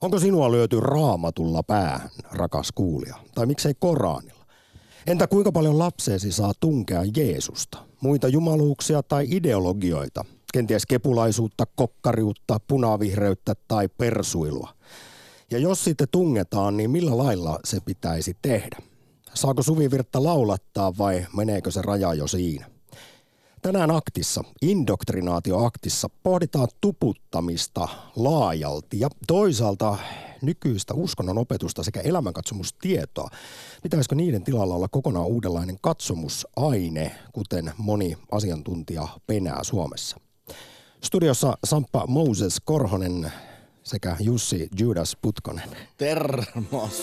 Onko sinua lyöty raamatulla päähän, rakas kuulija? Tai miksei Koranilla? Entä kuinka paljon lapseesi saa tunkea Jeesusta, muita jumaluuksia tai ideologioita, kenties kepulaisuutta, kokkariutta, punavihreyttä tai persuilua? Ja jos sitten tungetaan, niin millä lailla se pitäisi tehdä? Saako suvivirttä laulattaa vai meneekö se raja jo siinä? Tänään aktissa, indoktrinaatioaktissa, pohditaan tuputtamista laajalti ja toisaalta nykyistä uskonnon opetusta sekä elämänkatsomustietoa. Pitäisikö niiden tilalla olla kokonaan uudenlainen katsomusaine, kuten moni asiantuntija penää Suomessa? Studiossa Samppa Moses Korhonen sekä Jussi Judas Putkonen. Termos.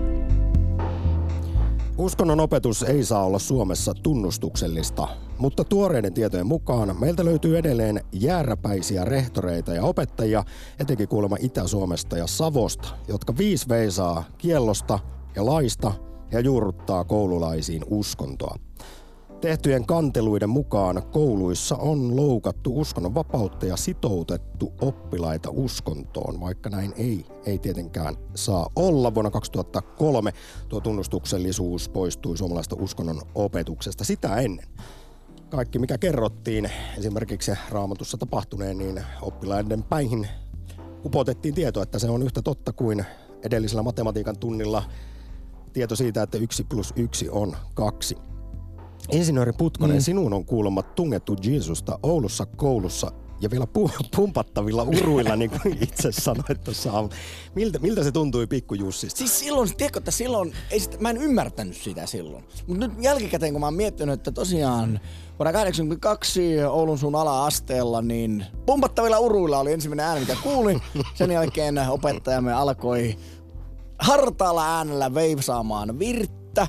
Uskonnon opetus ei saa olla Suomessa tunnustuksellista, mutta tuoreiden tietojen mukaan meiltä löytyy edelleen jääräpäisiä rehtoreita ja opettajia, etenkin kuulemma Itä-Suomesta ja Savosta, jotka viis veisaa kiellosta ja laista ja juurruttaa koululaisiin uskontoa. Tehtyjen kanteluiden mukaan kouluissa on loukattu uskonnon vapautta ja sitoutettu oppilaita uskontoon, vaikka näin ei, ei tietenkään saa olla. Vuonna 2003 tuo tunnustuksellisuus poistui suomalaista uskonnon opetuksesta sitä ennen. Kaikki mikä kerrottiin esimerkiksi raamatussa tapahtuneen, niin oppilaiden päihin upotettiin tieto, että se on yhtä totta kuin edellisellä matematiikan tunnilla tieto siitä, että yksi plus yksi on kaksi. Insinööri Putkonen, mm. sinun on kuulemma tungettu Jeesusta Oulussa koulussa ja vielä pu- pumpattavilla uruilla, niin kuin itse sanoit tuossa miltä, miltä se tuntui pikku Jussista? Siis silloin, tiedätkö, että silloin, ei sitä, mä en ymmärtänyt sitä silloin. Mutta nyt jälkikäteen, kun mä oon miettinyt, että tosiaan vuonna 82 Oulun suun ala-asteella, niin pumpattavilla uruilla oli ensimmäinen ääni, mikä kuulin. Sen jälkeen opettajamme alkoi hartaalla äänellä veivsaamaan virttä.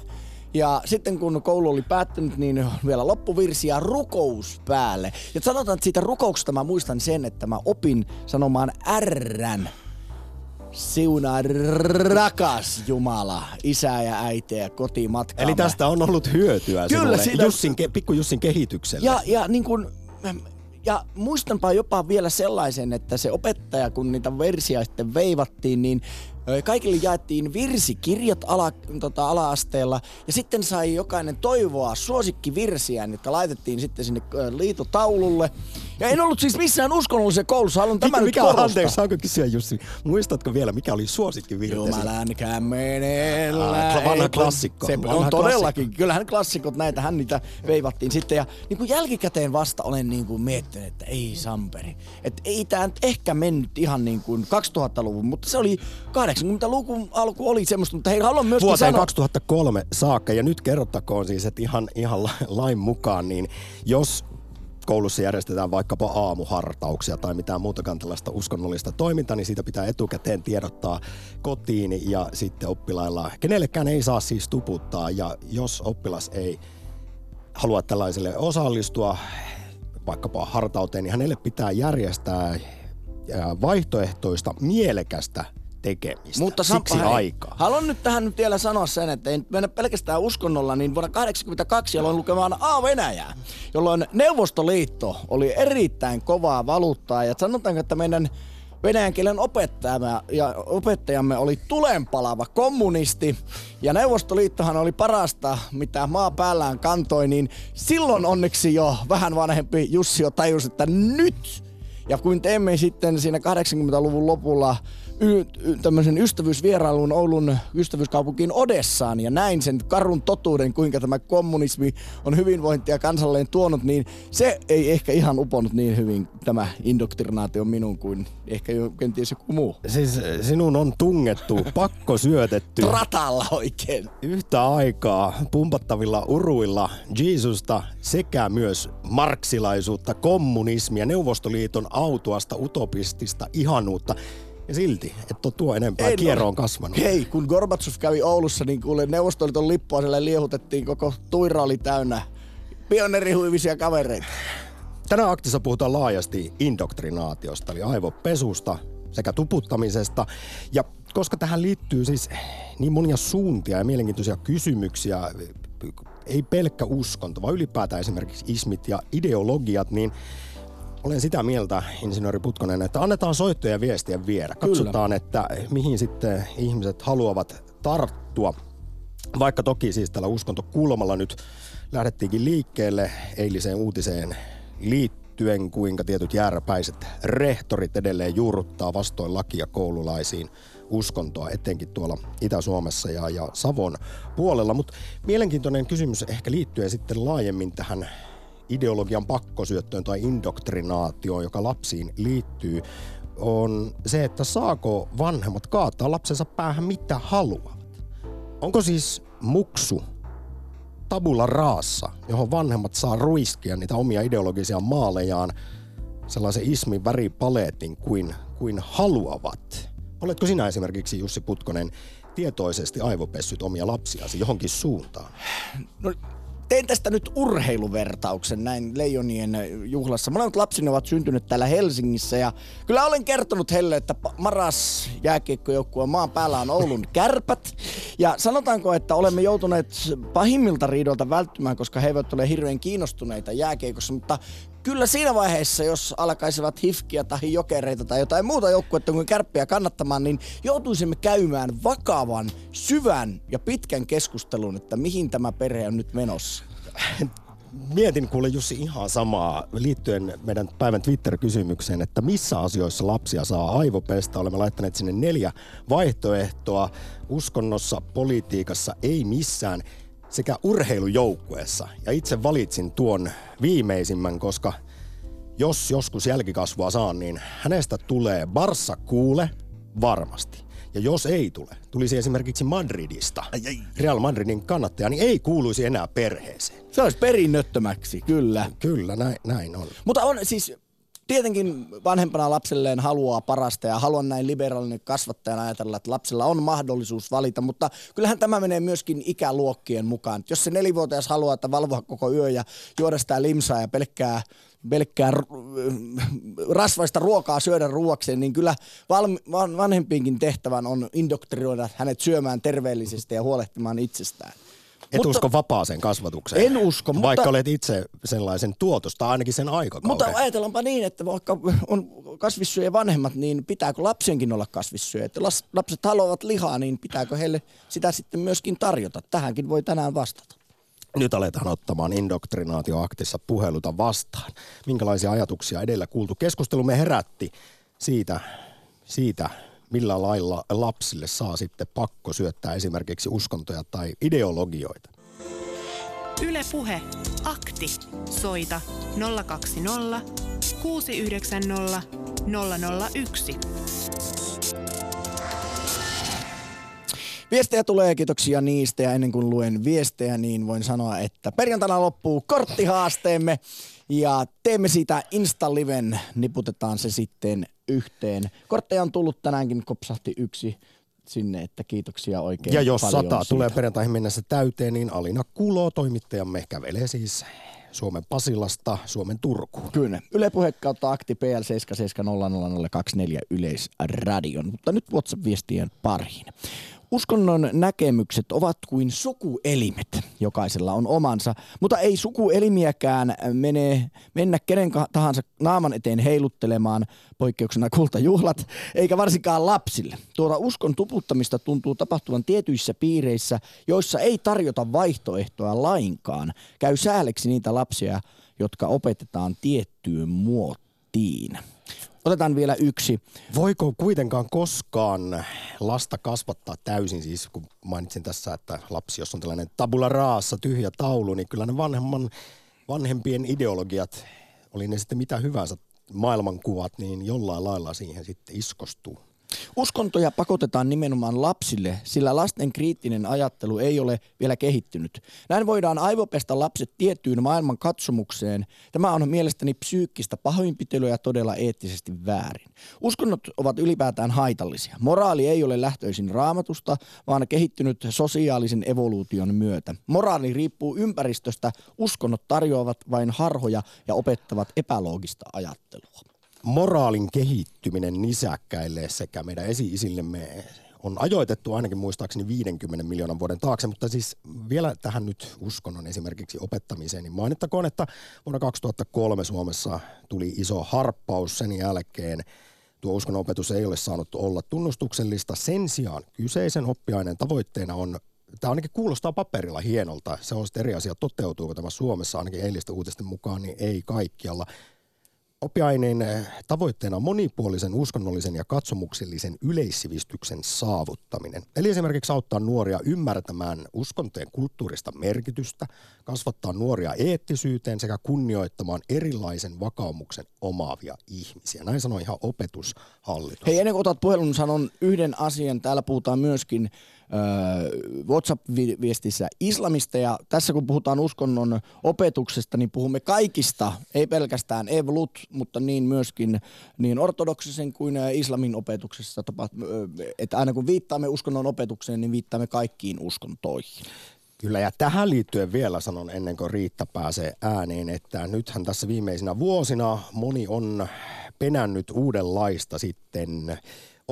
Ja sitten kun koulu oli päättynyt, niin vielä loppuvirsi ja rukous päälle. Ja sanotaan, että siitä rukouksesta mä muistan sen, että mä opin sanomaan Rn. Siunaa rakas Jumala, isä ja äiti ja kotimatkaamme. Eli tästä on ollut hyötyä Kyllä, siitä... Jussin, pikku Jussin kehitykselle. Ja, ja niin kuin, ja muistanpa jopa vielä sellaisen, että se opettaja, kun niitä versiä sitten veivattiin, niin Kaikille jaettiin virsikirjat ala, tota, ala-asteella ja sitten sai jokainen toivoa suosikkivirsiään, jotka laitettiin sitten sinne liitotaululle. Ja en ollut siis missään uskonnollisessa koulussa, haluan tämän mikä, mikä anteeksi, saanko kysyä Jussi, muistatko vielä, mikä oli suosikkivirsi? Jumalan kämenellä. Ah, vanha klassikko. Se vanha on todellakin, klassikko. kyllähän klassikot näitä, hän niitä veivattiin sitten. Ja niin kuin jälkikäteen vasta olen niin kuin miettinyt, että ei Samperi. Että ei tämä ehkä mennyt ihan niin kuin 2000-luvun, mutta se oli 80-luvun alku oli semmoista, mutta hei, haluan myöskin Vuoteen sanoa... 2003 saakka, ja nyt kerrottakoon siis, että ihan, ihan lain mukaan, niin jos koulussa järjestetään vaikkapa aamuhartauksia tai mitään muutakaan tällaista uskonnollista toimintaa, niin siitä pitää etukäteen tiedottaa kotiin ja sitten oppilailla. Kenellekään ei saa siis tuputtaa ja jos oppilas ei halua tällaiselle osallistua, vaikkapa hartauteen, niin hänelle pitää järjestää vaihtoehtoista mielekästä tekemistä. Mutta Siksi hei, aikaa. Haluan nyt tähän nyt vielä sanoa sen, että ei mennä pelkästään uskonnolla, niin vuonna 1982 aloin lukemaan A-Venäjää, jolloin Neuvostoliitto oli erittäin kovaa valuuttaa. Ja sanotaanko, että meidän venäjän kielen opettajamme, ja opettajamme oli tulenpalava kommunisti ja Neuvostoliittohan oli parasta, mitä maa päällään kantoi, niin silloin onneksi jo vähän vanhempi Jussi jo tajusi, että nyt ja kun teemme sitten siinä 80-luvun lopulla y- y- tämmöisen ystävyysvierailun Oulun ystävyyskaupunkiin Odessaan ja näin sen karun totuuden, kuinka tämä kommunismi on hyvinvointia kansalleen tuonut, niin se ei ehkä ihan uponut niin hyvin tämä indoktrinaatio minun kuin ehkä jo kenties joku muu. Siis sinun on tungettu, pakko syötetty. Ratalla oikein. Yhtä aikaa pumpattavilla uruilla Jeesusta sekä myös marksilaisuutta, kommunismia, Neuvostoliiton autuasta, utopistista ihanuutta. Silti, että tuo enempää Ei, kierro on kasvanut. Hei, kun Gorbachev kävi Oulussa, niin kuule Neuvostoliiton lippua siellä liehutettiin, koko tuira oli täynnä pioneerihuivisia kavereita. Tänään aktissa puhutaan laajasti indoktrinaatiosta, eli aivopesusta sekä tuputtamisesta. Ja koska tähän liittyy siis niin monia suuntia ja mielenkiintoisia kysymyksiä, ei pelkkä uskonto, vaan ylipäätään esimerkiksi ismit ja ideologiat, niin olen sitä mieltä, insinööri Putkonen, että annetaan soittoja ja viestiä viedä. Katsotaan, Kyllä. että mihin sitten ihmiset haluavat tarttua. Vaikka toki siis tällä uskontokulmalla nyt lähdettiinkin liikkeelle eiliseen uutiseen liittyen, kuinka tietyt jääräpäiset rehtorit edelleen juurruttaa vastoin lakia koululaisiin uskontoa, etenkin tuolla Itä-Suomessa ja, ja Savon puolella. Mutta mielenkiintoinen kysymys ehkä liittyen sitten laajemmin tähän ideologian pakkosyöttöön tai indoktrinaatioon, joka lapsiin liittyy, on se, että saako vanhemmat kaataa lapsensa päähän mitä haluavat. Onko siis muksu tabula raassa, johon vanhemmat saa ruiskia niitä omia ideologisia maalejaan sellaisen ismin väripaleetin kuin, kuin haluavat? Oletko sinä esimerkiksi, Jussi Putkonen, tietoisesti aivopessyt omia lapsiasi johonkin suuntaan? No teen tästä nyt urheiluvertauksen näin Leijonien juhlassa. Molemmat lapsini ovat syntyneet täällä Helsingissä ja kyllä olen kertonut heille, että maras jääkiekkojoukkue maan päällä on Oulun kärpät. Ja sanotaanko, että olemme joutuneet pahimmilta riidolta välttymään, koska he eivät ole hirveän kiinnostuneita jääkiekossa, mutta kyllä siinä vaiheessa, jos alkaisivat hifkiä tai jokereita tai jotain muuta joukkuetta kuin kärppiä kannattamaan, niin joutuisimme käymään vakavan, syvän ja pitkän keskustelun, että mihin tämä perhe on nyt menossa. Mietin kuule Jussi ihan samaa liittyen meidän päivän Twitter-kysymykseen, että missä asioissa lapsia saa aivopestä. Olemme laittaneet sinne neljä vaihtoehtoa. Uskonnossa, politiikassa, ei missään sekä urheilujoukkueessa. Ja itse valitsin tuon viimeisimmän, koska jos joskus jälkikasvua saan, niin hänestä tulee Barsa kuule varmasti. Ja jos ei tule, tulisi esimerkiksi Madridista, ai, ai. Real Madridin kannattaja, niin ei kuuluisi enää perheeseen. Se olisi perinnöttömäksi, kyllä. Kyllä, näin, näin on. Mutta on siis, tietenkin vanhempana lapselleen haluaa parasta ja haluan näin liberaalinen kasvattajana ajatella, että lapsella on mahdollisuus valita, mutta kyllähän tämä menee myöskin ikäluokkien mukaan. Jos se nelivuotias haluaa, että valvoa koko yö ja juoda sitä limsaa ja pelkkää pelkkää rasvaista ruokaa syödä ruoakseen, niin kyllä vanhempiinkin tehtävän on indoktrinoida hänet syömään terveellisesti ja huolehtimaan itsestään. Et mutta, usko vapaaseen kasvatukseen? En usko. Mutta, vaikka olet itse sellaisen tuotosta, ainakin sen aikakauden. Mutta ajatellaanpa niin, että vaikka on kasvissyöjä vanhemmat, niin pitääkö lapsienkin olla kasvissyöjä? Että lapset haluavat lihaa, niin pitääkö heille sitä sitten myöskin tarjota? Tähänkin voi tänään vastata. Nyt aletaan ottamaan indoktrinaatioaktissa puheluta vastaan. Minkälaisia ajatuksia edellä kuultu keskustelu me herätti siitä, siitä millä lailla lapsille saa sitten pakko syöttää esimerkiksi uskontoja tai ideologioita. Ylepuhe akti. Soita 020 690 001. Viestejä tulee, kiitoksia niistä ja ennen kuin luen viestejä, niin voin sanoa, että perjantaina loppuu korttihaasteemme ja teemme siitä Insta-liven, niputetaan se sitten yhteen. Kortteja on tullut tänäänkin, kopsahti yksi sinne, että kiitoksia oikein Ja jos paljon sata tulee perjantaihin mennessä täyteen, niin Alina Kulo, toimittajamme, kävelee siis Suomen Pasilasta Suomen Turkuun. Kyllä. Yle Puhe kautta akti PL 770024 Yleisradion. Mutta nyt WhatsApp-viestien pariin. Uskonnon näkemykset ovat kuin sukuelimet. Jokaisella on omansa, mutta ei sukuelimiäkään mene, mennä kenen tahansa naaman eteen heiluttelemaan poikkeuksena kultajuhlat, eikä varsinkaan lapsille. Tuota uskon tuputtamista tuntuu tapahtuvan tietyissä piireissä, joissa ei tarjota vaihtoehtoa lainkaan. Käy säälleksi niitä lapsia, jotka opetetaan tiettyyn muottiin. Otetaan vielä yksi. Voiko kuitenkaan koskaan lasta kasvattaa täysin, siis kun mainitsin tässä, että lapsi, jos on tällainen tabula raassa, tyhjä taulu, niin kyllä ne vanhemman, vanhempien ideologiat, oli ne sitten mitä hyvänsä maailmankuvat, niin jollain lailla siihen sitten iskostuu. Uskontoja pakotetaan nimenomaan lapsille, sillä lasten kriittinen ajattelu ei ole vielä kehittynyt. Näin voidaan aivopesta lapset tiettyyn maailman katsomukseen. Tämä on mielestäni psyykkistä pahoinpitelyä ja todella eettisesti väärin. Uskonnot ovat ylipäätään haitallisia. Moraali ei ole lähtöisin raamatusta, vaan kehittynyt sosiaalisen evoluution myötä. Moraali riippuu ympäristöstä, uskonnot tarjoavat vain harhoja ja opettavat epäloogista ajattelua. Moraalin kehittyminen nisäkkäille sekä meidän esi-isillemme on ajoitettu ainakin muistaakseni 50 miljoonan vuoden taakse, mutta siis vielä tähän nyt uskonnon esimerkiksi opettamiseen, niin mainittakoon, että vuonna 2003 Suomessa tuli iso harppaus sen jälkeen. Tuo uskonnonopetus ei ole saanut olla tunnustuksellista. Sen sijaan kyseisen oppiaineen tavoitteena on tämä ainakin kuulostaa paperilla hienolta. Se on sitten eri asia, toteutuuko tämä Suomessa, ainakin eilisten uutisten mukaan, niin ei kaikkialla. Oppiaineen eh, tavoitteena on monipuolisen uskonnollisen ja katsomuksellisen yleissivistyksen saavuttaminen. Eli esimerkiksi auttaa nuoria ymmärtämään uskontojen kulttuurista merkitystä, kasvattaa nuoria eettisyyteen sekä kunnioittamaan erilaisen vakaumuksen omaavia ihmisiä. Näin sanoi ihan opetushallitus. Hei, ennen kuin otat puhelun, sanon yhden asian. Täällä puhutaan myöskin WhatsApp-viestissä islamista ja tässä kun puhutaan uskonnon opetuksesta, niin puhumme kaikista, ei pelkästään evlut, mutta niin myöskin niin ortodoksisen kuin islamin opetuksessa. Että aina kun viittaamme uskonnon opetukseen, niin viittaamme kaikkiin uskontoihin. Kyllä, ja tähän liittyen vielä sanon ennen kuin Riitta pääsee ääneen, että nythän tässä viimeisinä vuosina moni on penännyt uudenlaista sitten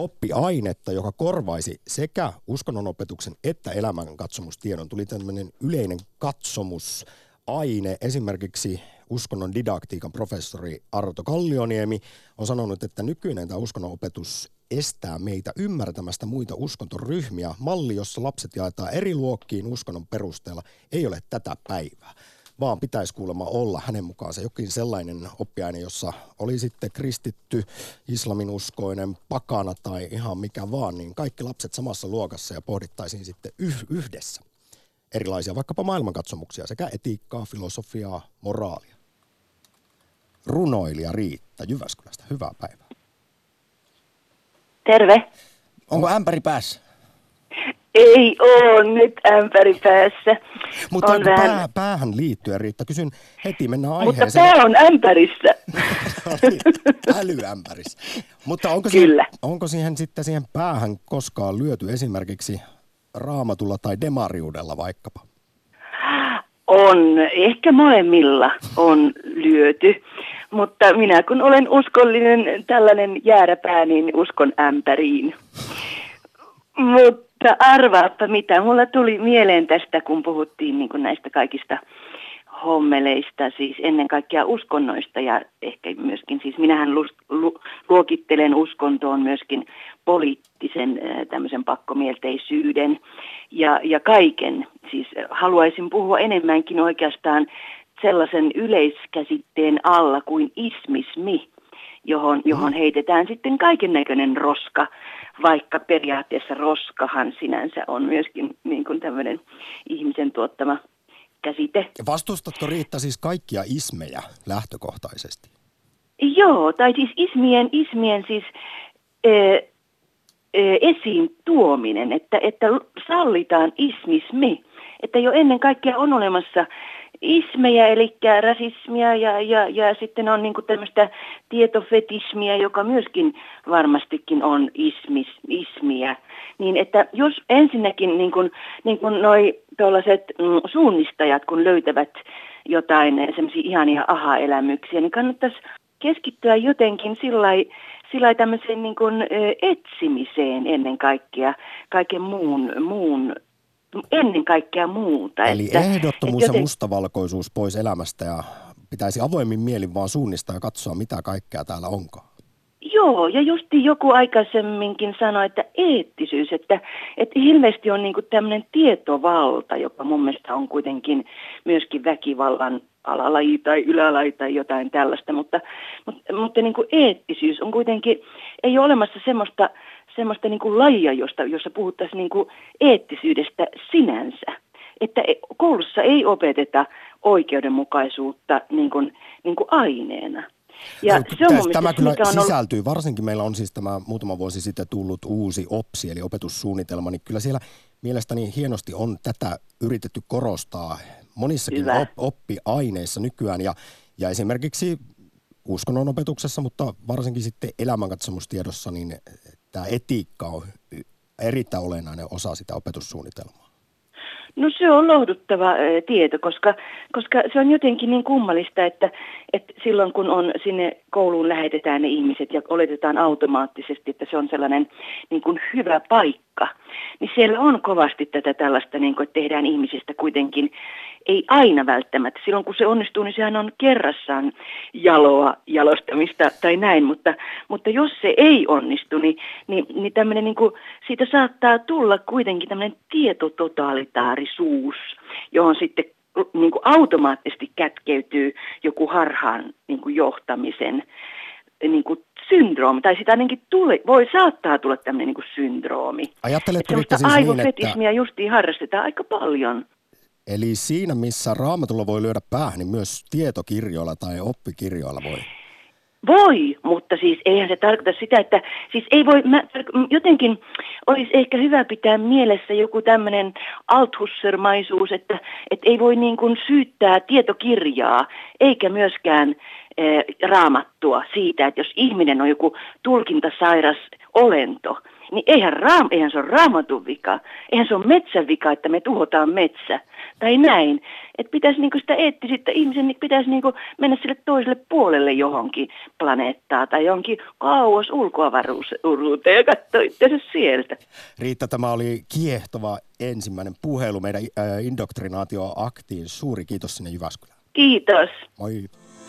oppiainetta, joka korvaisi sekä uskonnonopetuksen että elämänkatsomustiedon. Tuli tämmöinen yleinen katsomusaine, esimerkiksi uskonnon didaktiikan professori Arto Kallioniemi on sanonut, että nykyinen tämä uskonnonopetus estää meitä ymmärtämästä muita uskontoryhmiä. Malli, jossa lapset jaetaan eri luokkiin uskonnon perusteella, ei ole tätä päivää vaan pitäisi kuulemma olla hänen mukaansa jokin sellainen oppiaine, jossa oli sitten kristitty, islaminuskoinen, pakana tai ihan mikä vaan, niin kaikki lapset samassa luokassa ja pohdittaisiin sitten yhdessä erilaisia vaikkapa maailmankatsomuksia sekä etiikkaa, filosofiaa, moraalia. Runoilija Riitta Jyväskylästä, hyvää päivää. Terve. Onko ämpäri päässä? Ei ole nyt ämpäri päässä. Mutta on vähän... pää, päähän liittyen, Riitta, kysyn heti, mennään aiheeseen. Mutta pää on ämpärissä. Älyämpärissä. Mutta onko, Kyllä. Siihen, onko siihen sitten siihen päähän koskaan lyöty esimerkiksi raamatulla tai demariudella vaikkapa? On, ehkä molemmilla on lyöty. Mutta minä kun olen uskollinen tällainen jääräpää, niin uskon ämpäriin. Mutta mutta arvaappa mitä, mulla tuli mieleen tästä, kun puhuttiin niin kuin näistä kaikista hommeleista, siis ennen kaikkea uskonnoista ja ehkä myöskin, siis minähän lu, lu, luokittelen uskontoon myöskin poliittisen tämmöisen pakkomielteisyyden ja, ja kaiken. Siis haluaisin puhua enemmänkin oikeastaan sellaisen yleiskäsitteen alla kuin ismismi, johon, johon mm. heitetään sitten kaiken näköinen roska vaikka periaatteessa roskahan sinänsä on myöskin niin kuin tämmöinen ihmisen tuottama käsite. Vastustatko Riitta siis kaikkia ismejä lähtökohtaisesti? Joo, tai siis ismien, ismien siis e, e, esiin tuominen, että, että sallitaan ismismi, että jo ennen kaikkea on olemassa ismejä, eli rasismia ja, ja, ja sitten on niin tämmöistä tietofetismia, joka myöskin varmastikin on ismis, ismiä. Niin että jos ensinnäkin niin kuin, niin kuin noi tuollaiset mm, suunnistajat, kun löytävät jotain semmoisia ihania aha-elämyksiä, niin kannattaisi keskittyä jotenkin sillä tämmöiseen niin kuin, etsimiseen ennen kaikkea, kaiken muun, muun ennen kaikkea muuta. Eli että, ehdottomuus että joten... ja mustavalkoisuus pois elämästä ja pitäisi avoimin mielin vaan suunnistaa ja katsoa, mitä kaikkea täällä onkaan. Joo, ja justi joku aikaisemminkin sanoi, että eettisyys, että, että ilmeisesti on niin tämmöinen tietovalta, joka mun mielestä on kuitenkin myöskin väkivallan alalaji tai ylälaji tai jotain tällaista, mutta, mutta, mutta niin kuin eettisyys on kuitenkin, ei ole olemassa semmoista semmoista niin kuin lajia, josta, jossa puhuttaisiin niin kuin eettisyydestä sinänsä. Että e, koulussa ei opeteta oikeudenmukaisuutta niin kuin, niin kuin aineena. Ja no, se on tämä kyllä on sisältyy, ollut... varsinkin meillä on siis tämä muutama vuosi sitten tullut uusi OPSI, eli opetussuunnitelma, niin kyllä siellä mielestäni hienosti on tätä yritetty korostaa monissakin op- oppiaineissa nykyään, ja, ja esimerkiksi uskonnon opetuksessa, mutta varsinkin sitten elämänkatsomustiedossa, niin tämä etiikka on erittäin olennainen osa sitä opetussuunnitelmaa. No se on lohduttava tieto, koska, koska se on jotenkin niin kummallista, että, että silloin kun on sinne kouluun lähetetään ne ihmiset ja oletetaan automaattisesti, että se on sellainen niin kuin hyvä paikka, niin siellä on kovasti tätä tällaista, niin kuin, että tehdään ihmisistä kuitenkin, ei aina välttämättä. Silloin kun se onnistuu, niin sehän on kerrassaan jaloa, jalostamista tai näin, mutta, mutta jos se ei onnistu, niin, niin, niin tämmöinen, niin kuin, siitä saattaa tulla kuitenkin tämmöinen tietototalitaarisuus, johon sitten niin kuin automaattisesti kätkeytyy joku harhaan niin kuin johtamisen niin kuin syndroomi, tai sitä ainakin tule, voi saattaa tulla tämmöinen niin kuin syndroomi. Ajatteletko että siis niin, että... justiin harrastetaan aika paljon. Eli siinä, missä raamatulla voi lyödä päähän, niin myös tietokirjoilla tai oppikirjoilla voi. Voi, mutta siis eihän se tarkoita sitä, että siis ei voi, mä, jotenkin olisi ehkä hyvä pitää mielessä joku tämmöinen althussermaisuus, että, että ei voi niin kuin syyttää tietokirjaa, eikä myöskään raamattua siitä, että jos ihminen on joku tulkintasairas olento, niin eihän, raam, eihän se ole raamatun vika, eihän se ole metsän vika, että me tuhotaan metsä, tai näin. Että pitäisi niinku sitä eettisyyttä, ihmisen niin pitäisi niinku mennä sille toiselle puolelle johonkin planeettaa tai johonkin kauas ulkoavaruuteen ja katsoa itse sieltä. Riitta, tämä oli kiehtova ensimmäinen puhelu meidän äh, indoktrinaatioaktiin. Suuri kiitos sinne Jyväskylään. Kiitos. Moi.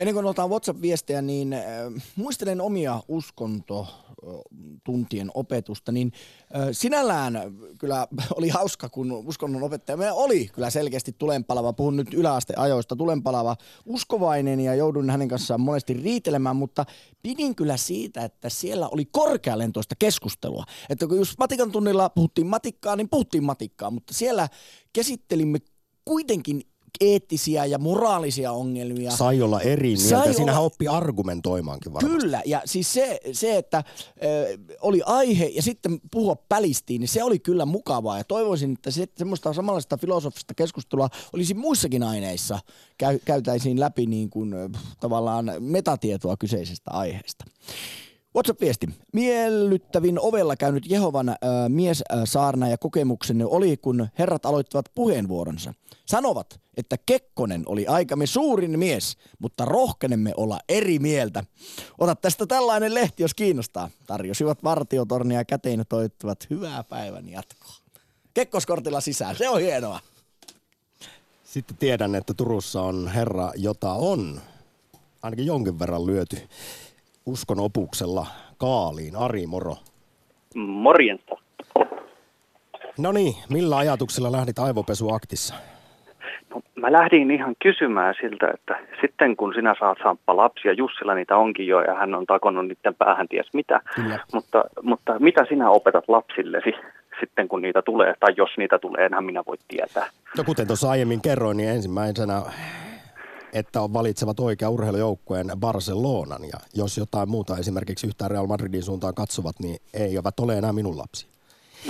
Ennen kuin otetaan WhatsApp-viestejä, niin äh, muistelen omia uskontotuntien opetusta, niin äh, sinällään kyllä oli hauska, kun uskonnon opettaja meillä oli kyllä selkeästi tulenpalava, puhun nyt yläasteajoista, tulenpalava. Uskovainen ja joudun hänen kanssaan monesti riitelemään, mutta pidin kyllä siitä, että siellä oli korkealentoista keskustelua. Että kun jos matikan tunnilla puhuttiin matikkaa, niin puhuttiin matikkaa, mutta siellä käsittelimme kuitenkin eettisiä ja moraalisia ongelmia. Sai olla eri mieltä. Sai Siinähän olla... oppi argumentoimaankin varmasti. Kyllä, ja siis se, se että äh, oli aihe ja sitten puhua pälistiin, niin se oli kyllä mukavaa. Ja toivoisin, että se, semmoista samanlaista filosofista keskustelua olisi muissakin aineissa. Käy, käytäisiin läpi niin kuin, tavallaan metatietoa kyseisestä aiheesta. WhatsApp-viesti. Miellyttävin ovella käynyt Jehovan äh, mies äh, saarna ja kokemuksenne oli, kun herrat aloittivat puheenvuoronsa. Sanovat, että Kekkonen oli aikamme suurin mies, mutta rohkenemme olla eri mieltä. Ota tästä tällainen lehti, jos kiinnostaa. Tarjosivat vartiotornia käteen ja toivottavat hyvää päivän jatkoa. Kekkoskortilla sisään, se on hienoa. Sitten tiedän, että Turussa on herra, jota on ainakin jonkin verran lyöty uskon opuksella kaaliin. Ari, moro. Morjenta. No niin, millä ajatuksella lähdit aivopesuaktissa? No, mä lähdin ihan kysymään siltä, että sitten kun sinä saat samppa lapsia, Jussilla niitä onkin jo ja hän on takonut niiden päähän ties mitä, Mutta, mutta mitä sinä opetat lapsillesi sitten kun niitä tulee, tai jos niitä tulee, enhän minä voi tietää. No kuten tuossa aiemmin kerroin, niin ensimmäisenä että on valitsevat oikea urheilujoukkueen Barcelonan. Ja jos jotain muuta esimerkiksi yhtään Real Madridin suuntaan katsovat, niin eivät ole enää minun lapsi.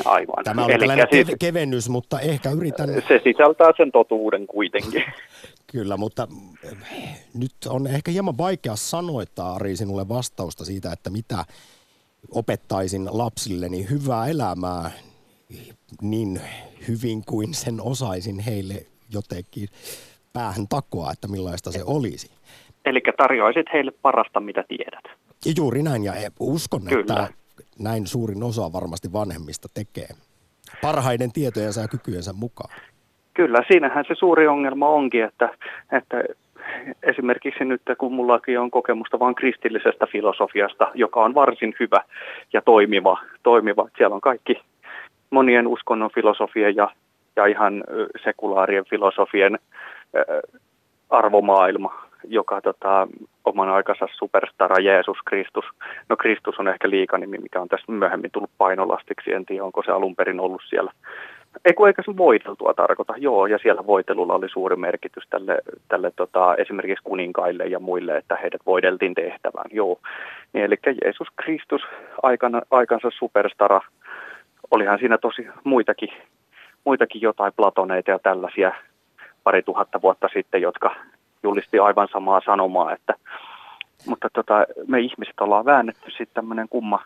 Aivan. Tämä on tällainen siis, kevennys, mutta ehkä yritän... Se sisältää sen totuuden kuitenkin. Kyllä, mutta eh, nyt on ehkä hieman vaikea sanoittaa Ari sinulle vastausta siitä, että mitä opettaisin lapsilleni hyvää elämää niin hyvin kuin sen osaisin heille jotenkin päähän takoa, että millaista se olisi. Eli tarjoaisit heille parasta, mitä tiedät. Ja juuri näin, ja uskon, Kyllä. että näin suurin osa varmasti vanhemmista tekee parhaiden tietojensa ja kykyjensä mukaan. Kyllä, siinähän se suuri ongelma onkin, että, että esimerkiksi nyt kun mullakin on kokemusta vain kristillisestä filosofiasta, joka on varsin hyvä ja toimiva, toimiva. Siellä on kaikki monien uskonnon filosofien ja ja ihan sekulaarien filosofien arvomaailma, joka tota, oman aikansa superstara Jeesus Kristus. No Kristus on ehkä liikanimi, mikä on tässä myöhemmin tullut painolastiksi. En tiedä, onko se alun perin ollut siellä. Eiku, eikä se voiteltua tarkoita, joo, ja siellä voitelulla oli suuri merkitys tälle, tälle tota, esimerkiksi kuninkaille ja muille, että heidät voideltiin tehtävään, joo. Niin, eli Jeesus Kristus, aikana, aikansa superstara, olihan siinä tosi muitakin, muitakin jotain platoneita ja tällaisia pari tuhatta vuotta sitten, jotka julisti aivan samaa sanomaa, että mutta tota, me ihmiset ollaan väännetty sitten tämmöinen kumma,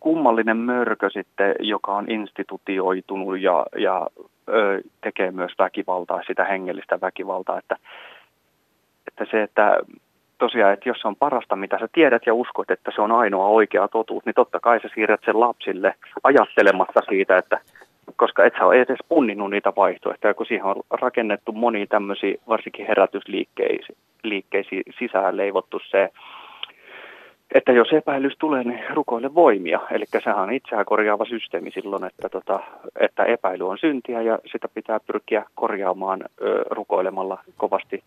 kummallinen mörkö sitten, joka on institutioitunut ja, ja ö, tekee myös väkivaltaa, sitä hengellistä väkivaltaa, että, että se, että tosiaan, että jos se on parasta, mitä sä tiedät ja uskot, että se on ainoa oikea totuus, niin totta kai sä siirrät sen lapsille ajattelematta siitä, että koska et sä ole edes punninnut niitä vaihtoehtoja, kun siihen on rakennettu moni tämmöisiä, varsinkin herätysliikkeisiin sisään leivottu se, että jos epäilys tulee, niin rukoile voimia. Eli sehän on itseään korjaava systeemi silloin, että, tota, että epäily on syntiä ja sitä pitää pyrkiä korjaamaan ö, rukoilemalla kovasti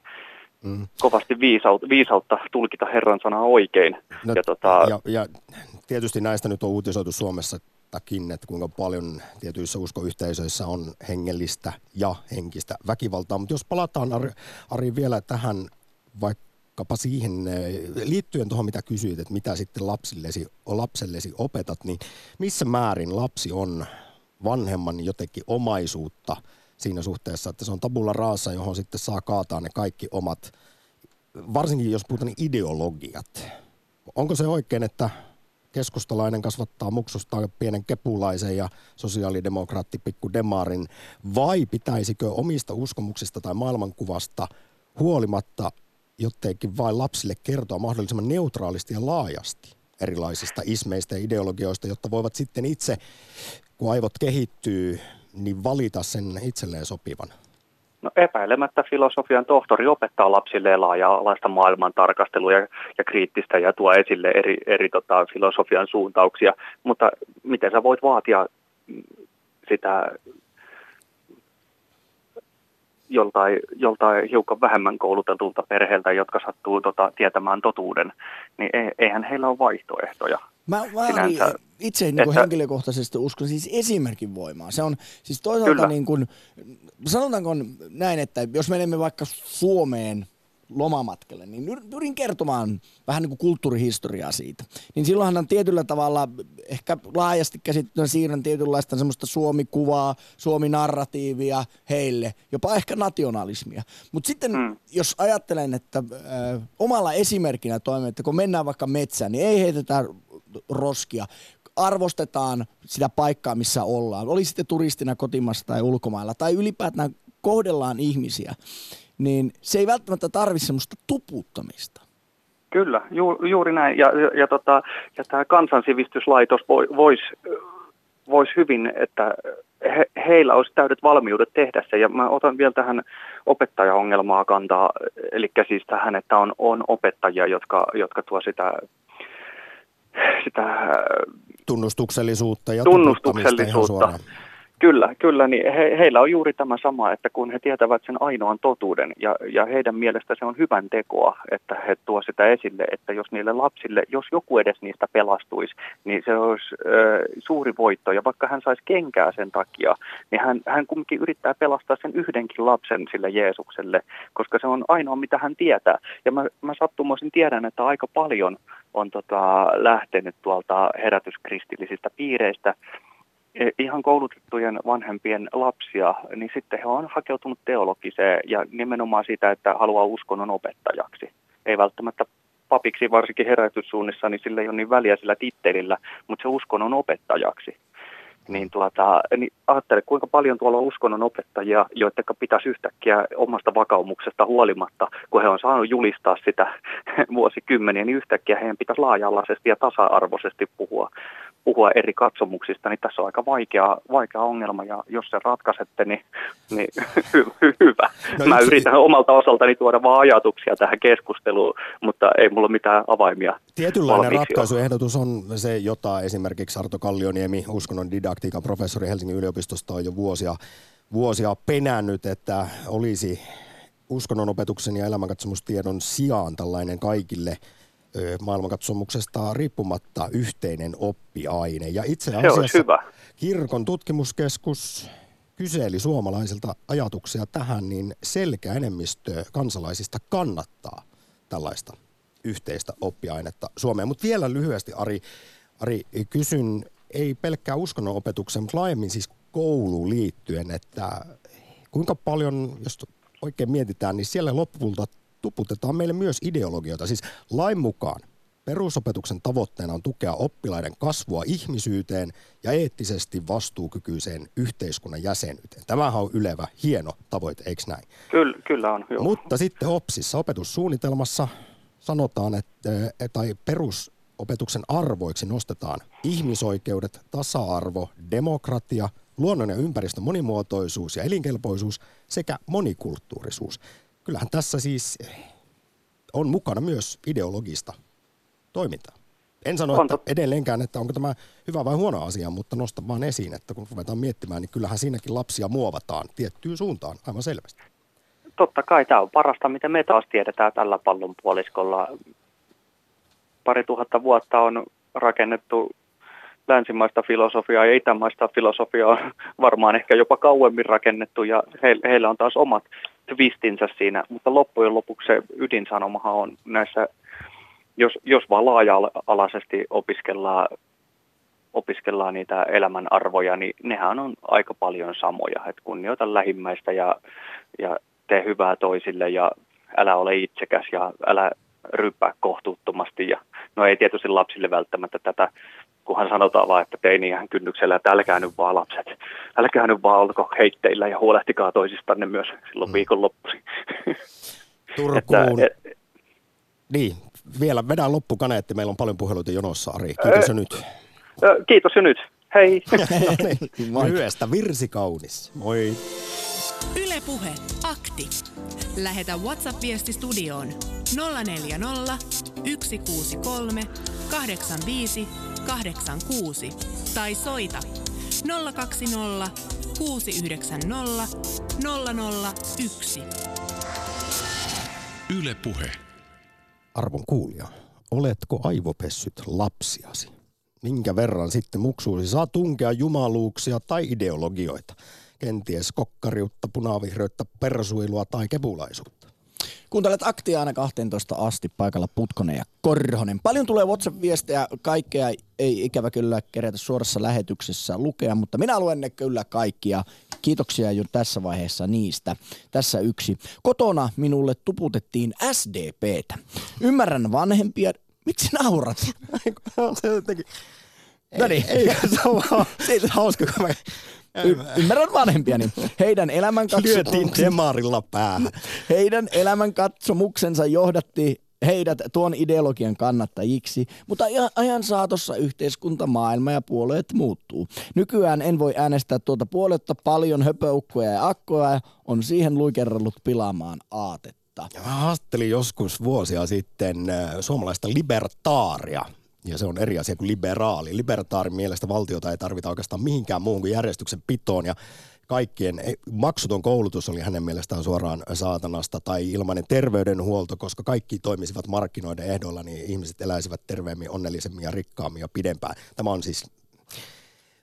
Mm. kovasti viisautta, viisautta tulkita Herran sanaa oikein. No, ja, tota... ja, ja tietysti näistä nyt on uutisoitu Suomessa takin, että kuinka paljon tietyissä uskoyhteisöissä on hengellistä ja henkistä väkivaltaa. Mutta jos palataan Ari, Ari vielä tähän vaikkapa siihen, eh, liittyen tuohon mitä kysyit, että mitä sitten lapsillesi, lapsellesi opetat, niin missä määrin lapsi on vanhemman jotenkin omaisuutta siinä suhteessa, että se on tabulla raassa, johon sitten saa kaataa ne kaikki omat, varsinkin jos puhutaan niin ideologiat. Onko se oikein, että keskustalainen kasvattaa muksusta pienen kepulaisen ja sosiaalidemokraatti pikku demarin, vai pitäisikö omista uskomuksista tai maailmankuvasta huolimatta jotenkin vain lapsille kertoa mahdollisimman neutraalisti ja laajasti erilaisista ismeistä ja ideologioista, jotta voivat sitten itse, kun aivot kehittyy, niin valita sen itselleen sopivan? No epäilemättä filosofian tohtori opettaa lapsille laaja-alaista maailman tarkastelua ja, ja kriittistä ja tuo esille eri, eri tota, filosofian suuntauksia, mutta miten sä voit vaatia sitä joltain, joltain hiukan vähemmän koulutetulta perheeltä, jotka sattuu tota, tietämään totuuden, niin eihän heillä ole vaihtoehtoja. Mä, mä Sinänsä, itse niin kuin että, henkilökohtaisesti uskon siis esimerkin voimaa. Se on siis toisaalta niin kuin, sanotaanko näin, että jos menemme vaikka Suomeen lomamatkalle, niin pyrin kertomaan vähän niin kuin kulttuurihistoriaa siitä. Niin silloinhan tietyllä tavalla ehkä laajasti käsittynä siirrän tietynlaista semmoista Suomi-kuvaa, Suomi-narratiivia heille, jopa ehkä nationalismia. Mutta sitten hmm. jos ajattelen, että äh, omalla esimerkkinä toimii, että kun mennään vaikka metsään, niin ei heitetä roskia. Arvostetaan sitä paikkaa, missä ollaan. Oli sitten turistina kotimassa tai ulkomailla, tai ylipäätään kohdellaan ihmisiä, niin se ei välttämättä tarvitse semmoista tuputtamista. Kyllä, ju, juuri näin. Ja, ja, ja, tota, ja tämä kansansivistyslaitos voisi vois hyvin, että he, heillä olisi täydet valmiudet tehdä se. Ja mä otan vielä tähän opettajaongelmaa kantaa, eli siis tähän, että on, on opettajia, jotka, jotka tuo sitä sitä tunnustuksellisuutta ja tunnustuksellisuutta. Kyllä, kyllä. Niin he, heillä on juuri tämä sama, että kun he tietävät sen ainoan totuuden ja, ja heidän mielestä se on hyvän tekoa, että he tuo sitä esille, että jos niille lapsille, jos joku edes niistä pelastuisi, niin se olisi ö, suuri voitto. Ja vaikka hän saisi kenkää sen takia, niin hän, hän kumminkin yrittää pelastaa sen yhdenkin lapsen sille Jeesukselle, koska se on ainoa, mitä hän tietää. Ja mä, mä sattumoisin tiedän, että aika paljon on tota, lähtenyt tuolta herätyskristillisistä piireistä, ihan koulutettujen vanhempien lapsia, niin sitten he on hakeutunut teologiseen ja nimenomaan sitä, että haluaa uskonnon opettajaksi. Ei välttämättä papiksi, varsinkin herätyssuunnissa, niin sillä ei ole niin väliä sillä tittelillä, mutta se uskonnon opettajaksi. Niin, tuota, niin ajattele, kuinka paljon tuolla on uskonnon opettajia, joiden pitäisi yhtäkkiä omasta vakaumuksesta huolimatta, kun he on saanut julistaa sitä vuosikymmeniä, niin yhtäkkiä heidän pitäisi laaja-alaisesti ja tasa-arvoisesti puhua puhua eri katsomuksista, niin tässä on aika vaikea, vaikea ongelma, ja jos se ratkaisette, niin, niin hy, hy, hyvä. No, Mä itse... yritän omalta osaltani tuoda vaan ajatuksia tähän keskusteluun, mutta ei mulla mitään avaimia. Tietynlainen ratkaisuehdotus on se, jota esimerkiksi Arto Kallioniemi, uskonnon didaktiikan professori Helsingin yliopistosta on jo vuosia, vuosia penännyt, että olisi uskonnonopetuksen ja elämänkatsomustiedon sijaan tällainen kaikille – maailmankatsomuksesta riippumatta yhteinen oppiaine. Ja itse asiassa hyvä. kirkon tutkimuskeskus kyseli suomalaisilta ajatuksia tähän, niin selkeä enemmistö kansalaisista kannattaa tällaista yhteistä oppiainetta Suomeen. Mutta vielä lyhyesti, Ari, Ari, kysyn, ei pelkkää uskonnon opetuksen, mutta laajemmin siis kouluun liittyen, että kuinka paljon, jos oikein mietitään, niin siellä lopulta tuputetaan meille myös ideologioita. Siis lain mukaan perusopetuksen tavoitteena on tukea oppilaiden kasvua ihmisyyteen ja eettisesti vastuukykyiseen yhteiskunnan jäsenyyteen. Tämähän on ylevä, hieno tavoite, eikö näin? Kyllä, kyllä on. Joo. Mutta sitten OPSissa, opetussuunnitelmassa, sanotaan, että tai perusopetuksen arvoiksi nostetaan ihmisoikeudet, tasa-arvo, demokratia, luonnon ja ympäristön monimuotoisuus ja elinkelpoisuus sekä monikulttuurisuus kyllähän tässä siis on mukana myös ideologista toimintaa. En sano että edelleenkään, että onko tämä hyvä vai huono asia, mutta nostan vaan esiin, että kun ruvetaan miettimään, niin kyllähän siinäkin lapsia muovataan tiettyyn suuntaan aivan selvästi. Totta kai tämä on parasta, mitä me taas tiedetään tällä pallon puoliskolla. Pari tuhatta vuotta on rakennettu länsimaista filosofiaa ja itämaista filosofiaa on varmaan ehkä jopa kauemmin rakennettu ja he, heillä on taas omat twistinsä siinä, mutta loppujen lopuksi se ydinsanomahan on näissä, jos, jos vaan laaja-alaisesti opiskellaan, opiskellaan niitä elämän arvoja, niin nehän on aika paljon samoja, että kunnioita lähimmäistä ja, ja tee hyvää toisille ja älä ole itsekäs ja älä ryppää kohtuuttomasti. Ja, no ei tietysti lapsille välttämättä tätä kunhan sanotaan vaan, että teiniähän kynnyksellä, että älkää nyt vaan lapset, älkää nyt vaan olko heitteillä ja huolehtikaa toisistanne myös silloin mm. viikonloppuisin. Turkuun. että, et, niin, vielä vedään loppukaneetti. Meillä on paljon puheluita jonossa, Ari. Kiitos jo nyt. Kiitos jo nyt. Hei. no niin, Lyhyestä virsi kaunis. Moi. Ylepuhe akti. Lähetä WhatsApp-viesti studioon 040 163 85 86 tai soita 020 690 001. Yle Puhe. Arvon kuulija, oletko aivopessyt lapsiasi? Minkä verran sitten muksuusi saa tunkea jumaluuksia tai ideologioita? Kenties kokkariutta, punavihreyttä, persuilua tai kepulaisuutta? Kuuntelet aktia aina 12 asti paikalla Putkonen ja Korhonen. Paljon tulee WhatsApp-viestejä, kaikkea ei ikävä kyllä kerätä suorassa lähetyksessä lukea, mutta minä luen ne kyllä kaikkia. Kiitoksia jo tässä vaiheessa niistä. Tässä yksi. Kotona minulle tuputettiin SDPtä. Ymmärrän vanhempia. Miksi naurat? se jotenkin... No niin, ei, ei, se on vaan, se ei hauska, kun mä Y- ymmärrän vanhempiani. Heidän elämänkatsomuksensa... demarilla päähän. Heidän elämänkatsomuksensa johdatti heidät tuon ideologian kannattajiksi, mutta ajan saatossa yhteiskunta, maailma ja puolueet muuttuu. Nykyään en voi äänestää tuota puoletta paljon höpöukkoja ja akkoja, on siihen luikerrellut pilaamaan aatetta. Ja mä haastattelin joskus vuosia sitten äh, suomalaista libertaaria, ja se on eri asia kuin liberaali. Libertaarin mielestä valtiota ei tarvita oikeastaan mihinkään muuhun kuin järjestyksen pitoon ja kaikkien maksuton koulutus oli hänen mielestään suoraan saatanasta tai ilmainen terveydenhuolto, koska kaikki toimisivat markkinoiden ehdoilla, niin ihmiset eläisivät terveemmin, onnellisemmin ja rikkaammin ja pidempään. Tämä on siis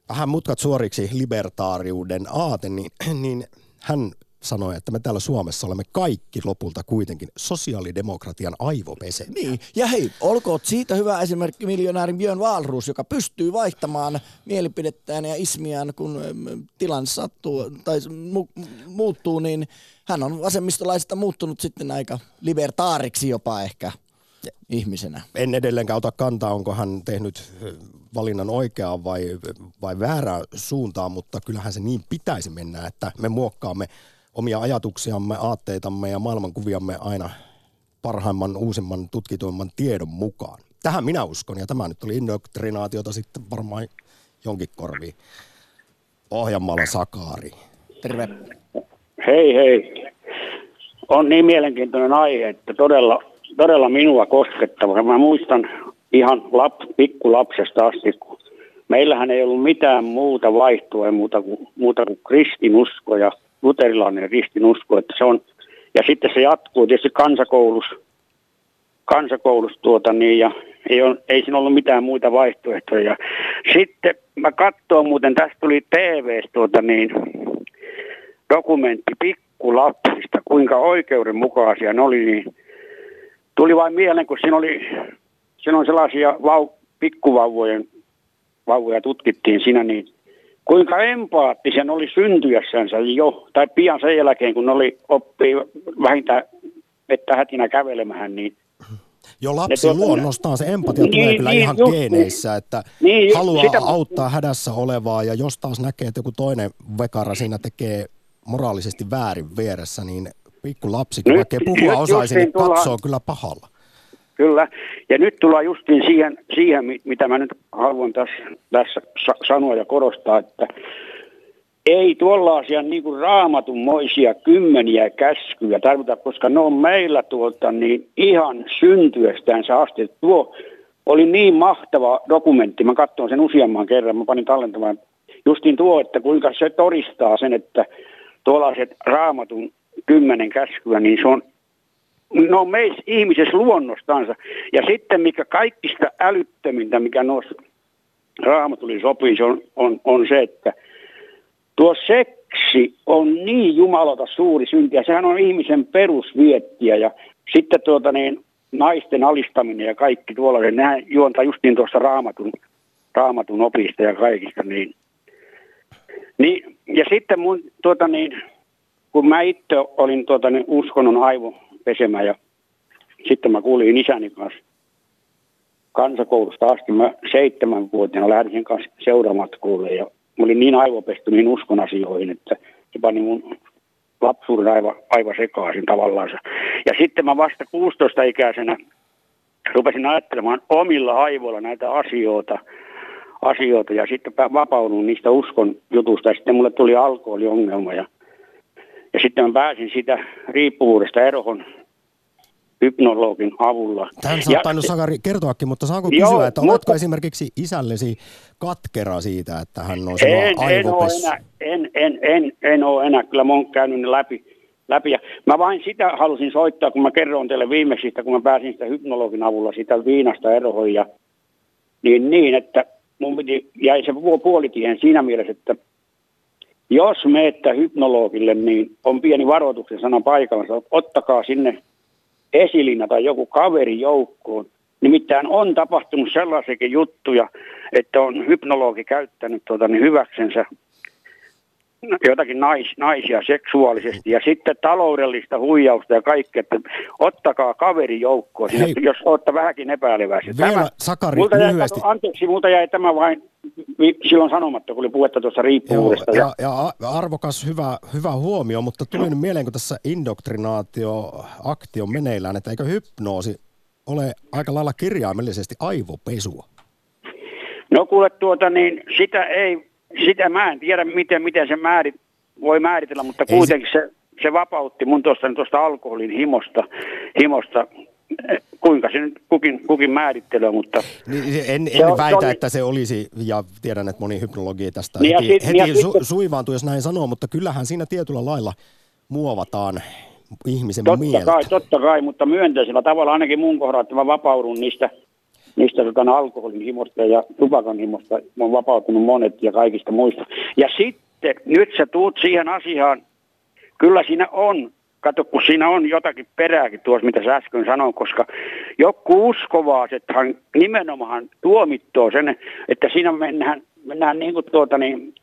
vähän mutkat suoriksi libertaariuden aate, niin, niin hän sanoi, että me täällä Suomessa olemme kaikki lopulta kuitenkin sosiaalidemokratian aivopese. Niin, ja hei, olkoot siitä hyvä esimerkki miljonäärin Björn Wahlroos, joka pystyy vaihtamaan mielipidettään ja ismiään, kun tilanne sattuu tai mu- muuttuu, niin hän on vasemmistolaisesta muuttunut sitten aika libertaariksi jopa ehkä ihmisenä. En edelleenkään ota kantaa, onko hän tehnyt valinnan oikeaa vai, vai väärää suuntaan, mutta kyllähän se niin pitäisi mennä, että me muokkaamme omia ajatuksiamme, aatteitamme ja maailmankuviamme aina parhaimman, uusimman, tutkituimman tiedon mukaan. tähän minä uskon, ja tämä nyt oli indoktrinaatiota sitten varmaan jonkin korviin. Ohjelmalla Sakaari. Terve. Hei hei. On niin mielenkiintoinen aihe, että todella, todella minua koskettava. Mä muistan ihan lap, pikkulapsesta asti, kun meillähän ei ollut mitään muuta vaihtoa muuta kuin, muuta kuin kristinusko ja luterilainen kristinusko. Että se on, ja sitten se jatkuu tietysti kansakoulussa, kansakoulussa tuota niin, ja ei, ole, ei siinä ollut mitään muita vaihtoehtoja. Sitten mä katsoin muuten, tästä tuli TV tuota niin, dokumentti pikkulapsista, kuinka oikeudenmukaisia ne oli, niin tuli vain mieleen, kun siinä oli, siinä on sellaisia vau, pikkuvauvojen vauvoja tutkittiin siinä, niin kuinka empaattisen oli syntyessänsä jo, tai pian sen jälkeen, kun oli oppii vähintään että hätinä kävelemään, niin jo lapsi tuota, luonnostaan se empatia niin, tulee kyllä niin, ihan just, geeneissä, että niin, haluaa sitä, auttaa hädässä olevaa ja jos taas näkee, että joku toinen vekara siinä tekee moraalisesti väärin vieressä, niin pikku lapsi, kun vaikka puhua osaisi, niin katsoo tullaan, kyllä pahalla. Kyllä, ja nyt tullaan justiin siihen, siihen mitä mä nyt haluan tässä, tässä sanoa ja korostaa, että ei tuollaisia niin kuin raamatunmoisia kymmeniä käskyjä tarvita, koska ne on meillä tuolta niin ihan syntyestään asti. Tuo oli niin mahtava dokumentti, mä katsoin sen useamman kerran, mä panin tallentamaan justiin tuo, että kuinka se todistaa sen, että tuollaiset raamatun kymmenen käskyä, niin se on no meissä ihmisessä luonnostansa. Ja sitten mikä kaikista älyttömintä, mikä noissa raamatuli sopii, se on, on, on se, että tuo seksi on niin jumalata suuri synti, ja sehän on ihmisen perusviettiä, ja sitten tuota niin, naisten alistaminen ja kaikki tuolla, nämä juontaa justiin tuosta raamatun, raamatun opista ja kaikista, niin, niin ja sitten mun, tuota niin, kun mä itse olin tuota niin, uskonnon aivopesemä ja sitten mä kuulin isäni kanssa kansakoulusta asti. Mä seitsemänvuotiaana lähdin sen kanssa seuramatkuulle ja mä olin niin aivopesty niin uskon asioihin, että se pani mun lapsuuden aivan, aivan sekaisin tavallaan. Ja sitten mä vasta 16-ikäisenä rupesin ajattelemaan omilla aivoilla näitä asioita, asioita ja sitten vapaudun niistä uskon jutusta ja sitten mulle tuli alkoholiongelma ja, ja sitten mä pääsin sitä riippuvuudesta erohon hypnologin avulla. Tämän sä tainnut Sakari kertoakin, mutta saanko kysyä, joo, että oletko mutta, esimerkiksi isällesi katkera siitä, että hän on en, en, ole enää, en, en, en, en ole enää, kyllä mä oon käynyt ne läpi. läpi. Ja mä vain sitä halusin soittaa, kun mä kerron teille viimeksi, kun mä pääsin sitä hypnologin avulla sitä viinasta eroon. Ja, niin, niin, että mun piti, jäi se puolitien siinä mielessä, että jos meette hypnologille, niin on pieni varoituksen sana paikalla. Ottakaa sinne esilinna tai joku kaveri joukkoon. Nimittäin on tapahtunut sellaisiakin juttuja, että on hypnologi käyttänyt tuota, niin hyväksensä jotakin nais, naisia seksuaalisesti ja sitten taloudellista huijausta ja kaikkea, että ottakaa kaveri joukkoon, sinne, jos olette vähänkin epäileväisiä. Vielä tämä, Sakari, multa jäi, lyhyesti. Anteeksi, multa jäi tämä vain silloin sanomatta, kun oli puhetta tuossa riippuvuudesta. Joo, ja, ja, arvokas hyvä, hyvä huomio, mutta tuli nyt mieleen, kun tässä indoktrinaatioaktio meneillään, että eikö hypnoosi ole aika lailla kirjaimellisesti aivopesua? No kuule tuota, niin sitä ei sitä mä en tiedä, miten, miten se määrit, voi määritellä, mutta kuitenkin se, se vapautti mun tuosta, tuosta alkoholin himosta, himosta kuinka se nyt kukin, kukin määrittelee, mutta... Niin, en, en se, väitä, se oli... että se olisi, ja tiedän, että moni hypnologi tästä niin heti, sit, heti su, suivaantuu, jos näin sanoo, mutta kyllähän siinä tietyllä lailla muovataan ihmisen totta mieltä. Kai, totta kai, mutta myönteisellä tavalla ainakin mun kohdalla, että mä vapaudun niistä niistä tota, alkoholin himosta ja tupakan himosta on vapautunut monet ja kaikista muista. Ja sitten nyt sä tuut siihen asiaan, kyllä siinä on, kato kun siinä on jotakin perääkin tuossa, mitä sä äsken sanoin, koska joku uskovaasethan nimenomaan tuomittoo sen, että siinä mennään, mennään niin kuin tuota niin,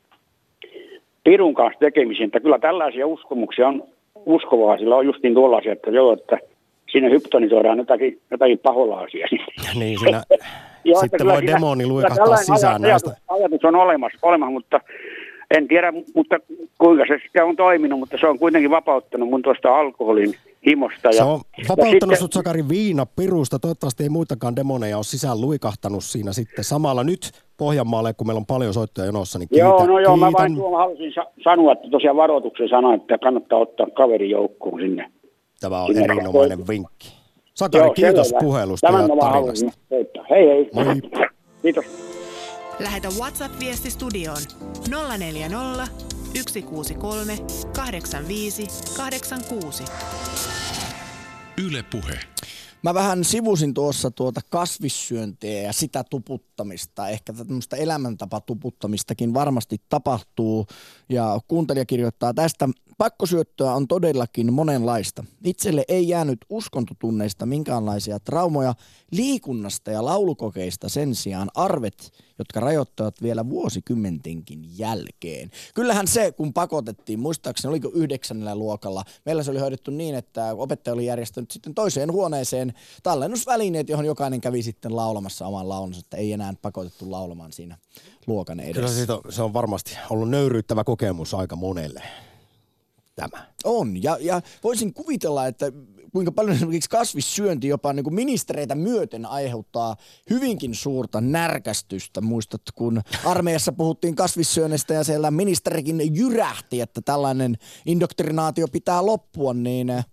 pirun kanssa tekemisiin, että kyllä tällaisia uskomuksia on uskovaisilla on justiin tuollaisia, että joo, että – sinne hyptonisoidaan jotakin, jotakin paholaisia. Niin, siinä Joo, sitten voi siinä, demoni luikahtaa sisään ajatus, näistä. Ajatus on olemassa, olemassa, mutta en tiedä, mutta kuinka se on toiminut, mutta se on kuitenkin vapauttanut mun tuosta alkoholin himosta. Ja, Se on vapauttanut ja sitten- sut Sakari viina pirusta. Toivottavasti ei muitakaan demoneja ole sisään luikahtanut siinä sitten. Samalla nyt Pohjanmaalle, kun meillä on paljon soittoja jonossa, niin kiitän, Joo, no joo, mä kiitän. vain tuolla halusin sa- sanoa, että tosiaan varoituksen sana, että kannattaa ottaa kaveri joukkoon sinne. Tämä on erinomainen vinkki. Sakari, kiitos selvä. puhelusta Tämän ja tarinasta. Hei hei. Moi. Kiitos. Lähetä WhatsApp-viesti studioon 040 163 85 86. Yle Puhe. Mä vähän sivusin tuossa tuota kasvissyöntiä ja sitä tuputtamista. Ehkä tämmöistä elämäntapatuputtamistakin varmasti tapahtuu. Ja kuuntelija kirjoittaa tästä. Pakkosyöttöä on todellakin monenlaista. Itselle ei jäänyt uskontotunneista minkäänlaisia traumoja. Liikunnasta ja laulukokeista sen sijaan arvet, jotka rajoittavat vielä vuosikymmentenkin jälkeen. Kyllähän se, kun pakotettiin, muistaakseni oliko yhdeksännellä luokalla, meillä se oli hoidettu niin, että opettaja oli järjestänyt sitten toiseen huoneeseen tallennusvälineet, johon jokainen kävi sitten laulamassa oman laulunsa, että ei enää pakotettu laulamaan siinä luokan Kyllä edessä. siitä on, se on varmasti ollut nöyryyttävä kokemus aika monelle. Tämä. On, ja, ja voisin kuvitella, että kuinka paljon esimerkiksi kasvissyönti jopa niin kuin ministereitä myöten aiheuttaa hyvinkin suurta närkästystä. Muistat, kun armeijassa puhuttiin kasvissyönnestä ja siellä ministerikin jyrähti, että tällainen indoktrinaatio pitää loppua, niin eh,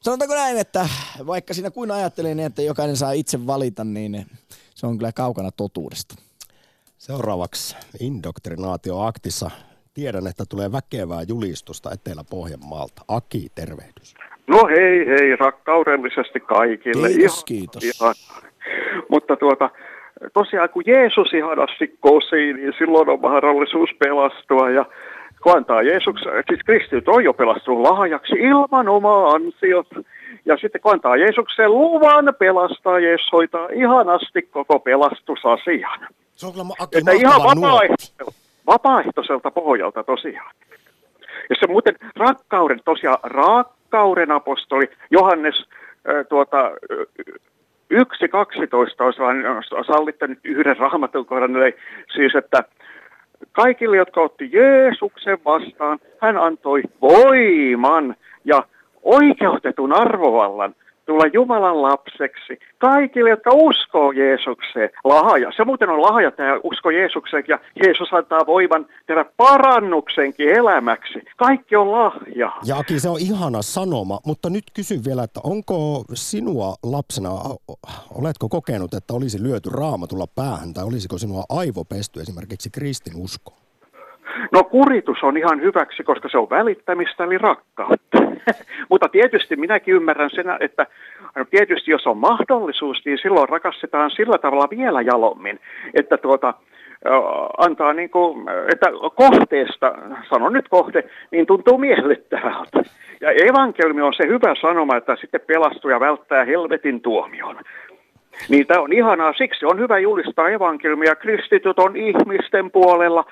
sanotaanko näin, että vaikka siinä kuin ajattelin, niin, että jokainen saa itse valita, niin se on kyllä kaukana totuudesta. Seuraavaksi indoktrinaatio aktissa. Tiedän, että tulee väkevää julistusta Etelä-Pohjanmaalta. Aki, tervehdys. No hei hei, rakkaudellisesti kaikille. Kiitos, Ihan- kiitos. Ihan. Mutta tuota, tosiaan kun Jeesus ihanasti kosii, niin silloin on mahdollisuus pelastua ja kun antaa Jeesuksen, siis kristityt on jo pelastunut lahjaksi ilman omaa ansiot. Ja sitten kun antaa Jeesuksen luvan pelastaa, Jeesus hoitaa ihanasti koko pelastusasian. Se on kyllä Aki, Että ihan vapaaehtoiselta, vapaaehtoiselta pohjalta tosiaan. Ja se muuten rakkauden, tosiaan rakkauden apostoli Johannes tuota, äh, 1.12 olisi sallittanut yhden raamatun kohdan, eli siis että kaikille, jotka otti Jeesuksen vastaan, hän antoi voiman ja oikeutetun arvovallan tulla Jumalan lapseksi. Kaikille, jotka uskoo Jeesukseen, lahja. Se muuten on lahja, tämä usko Jeesukseen, ja Jeesus antaa voiman tehdä parannuksenkin elämäksi. Kaikki on lahja. Ja Aki, se on ihana sanoma, mutta nyt kysyn vielä, että onko sinua lapsena, oletko kokenut, että olisi lyöty raamatulla päähän tai olisiko sinua aivopesty esimerkiksi kristinusko? No kuritus on ihan hyväksi, koska se on välittämistä eli rakkautta. Mutta tietysti minäkin ymmärrän sen, että no tietysti jos on mahdollisuus, niin silloin rakastetaan sillä tavalla vielä jalommin, että tuota, antaa niin kuin, että kohteesta, sanon nyt kohde, niin tuntuu miellyttävältä. Ja evankeliumi on se hyvä sanoma, että sitten pelastuu ja välttää helvetin tuomion. Niin tämä on ihanaa, siksi on hyvä julistaa evankeliumia. Kristityt on ihmisten puolella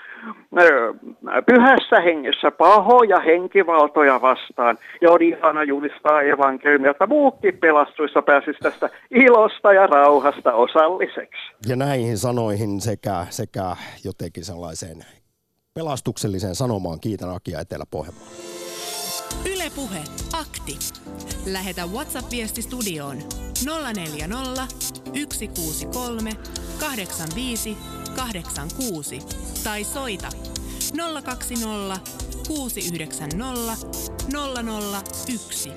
pyhässä hengessä pahoja henkivaltoja vastaan. Ja on ihana julistaa evankeliumia, että muutkin pelastuissa pääsisi tästä ilosta ja rauhasta osalliseksi. Ja näihin sanoihin sekä, sekä jotenkin sellaiseen pelastukselliseen sanomaan kiitän Akia Etelä-Pohjanmaalla. Yle Puhe, akti. Lähetä WhatsApp-viesti studioon 040 163 85 86 tai soita 020 690 001.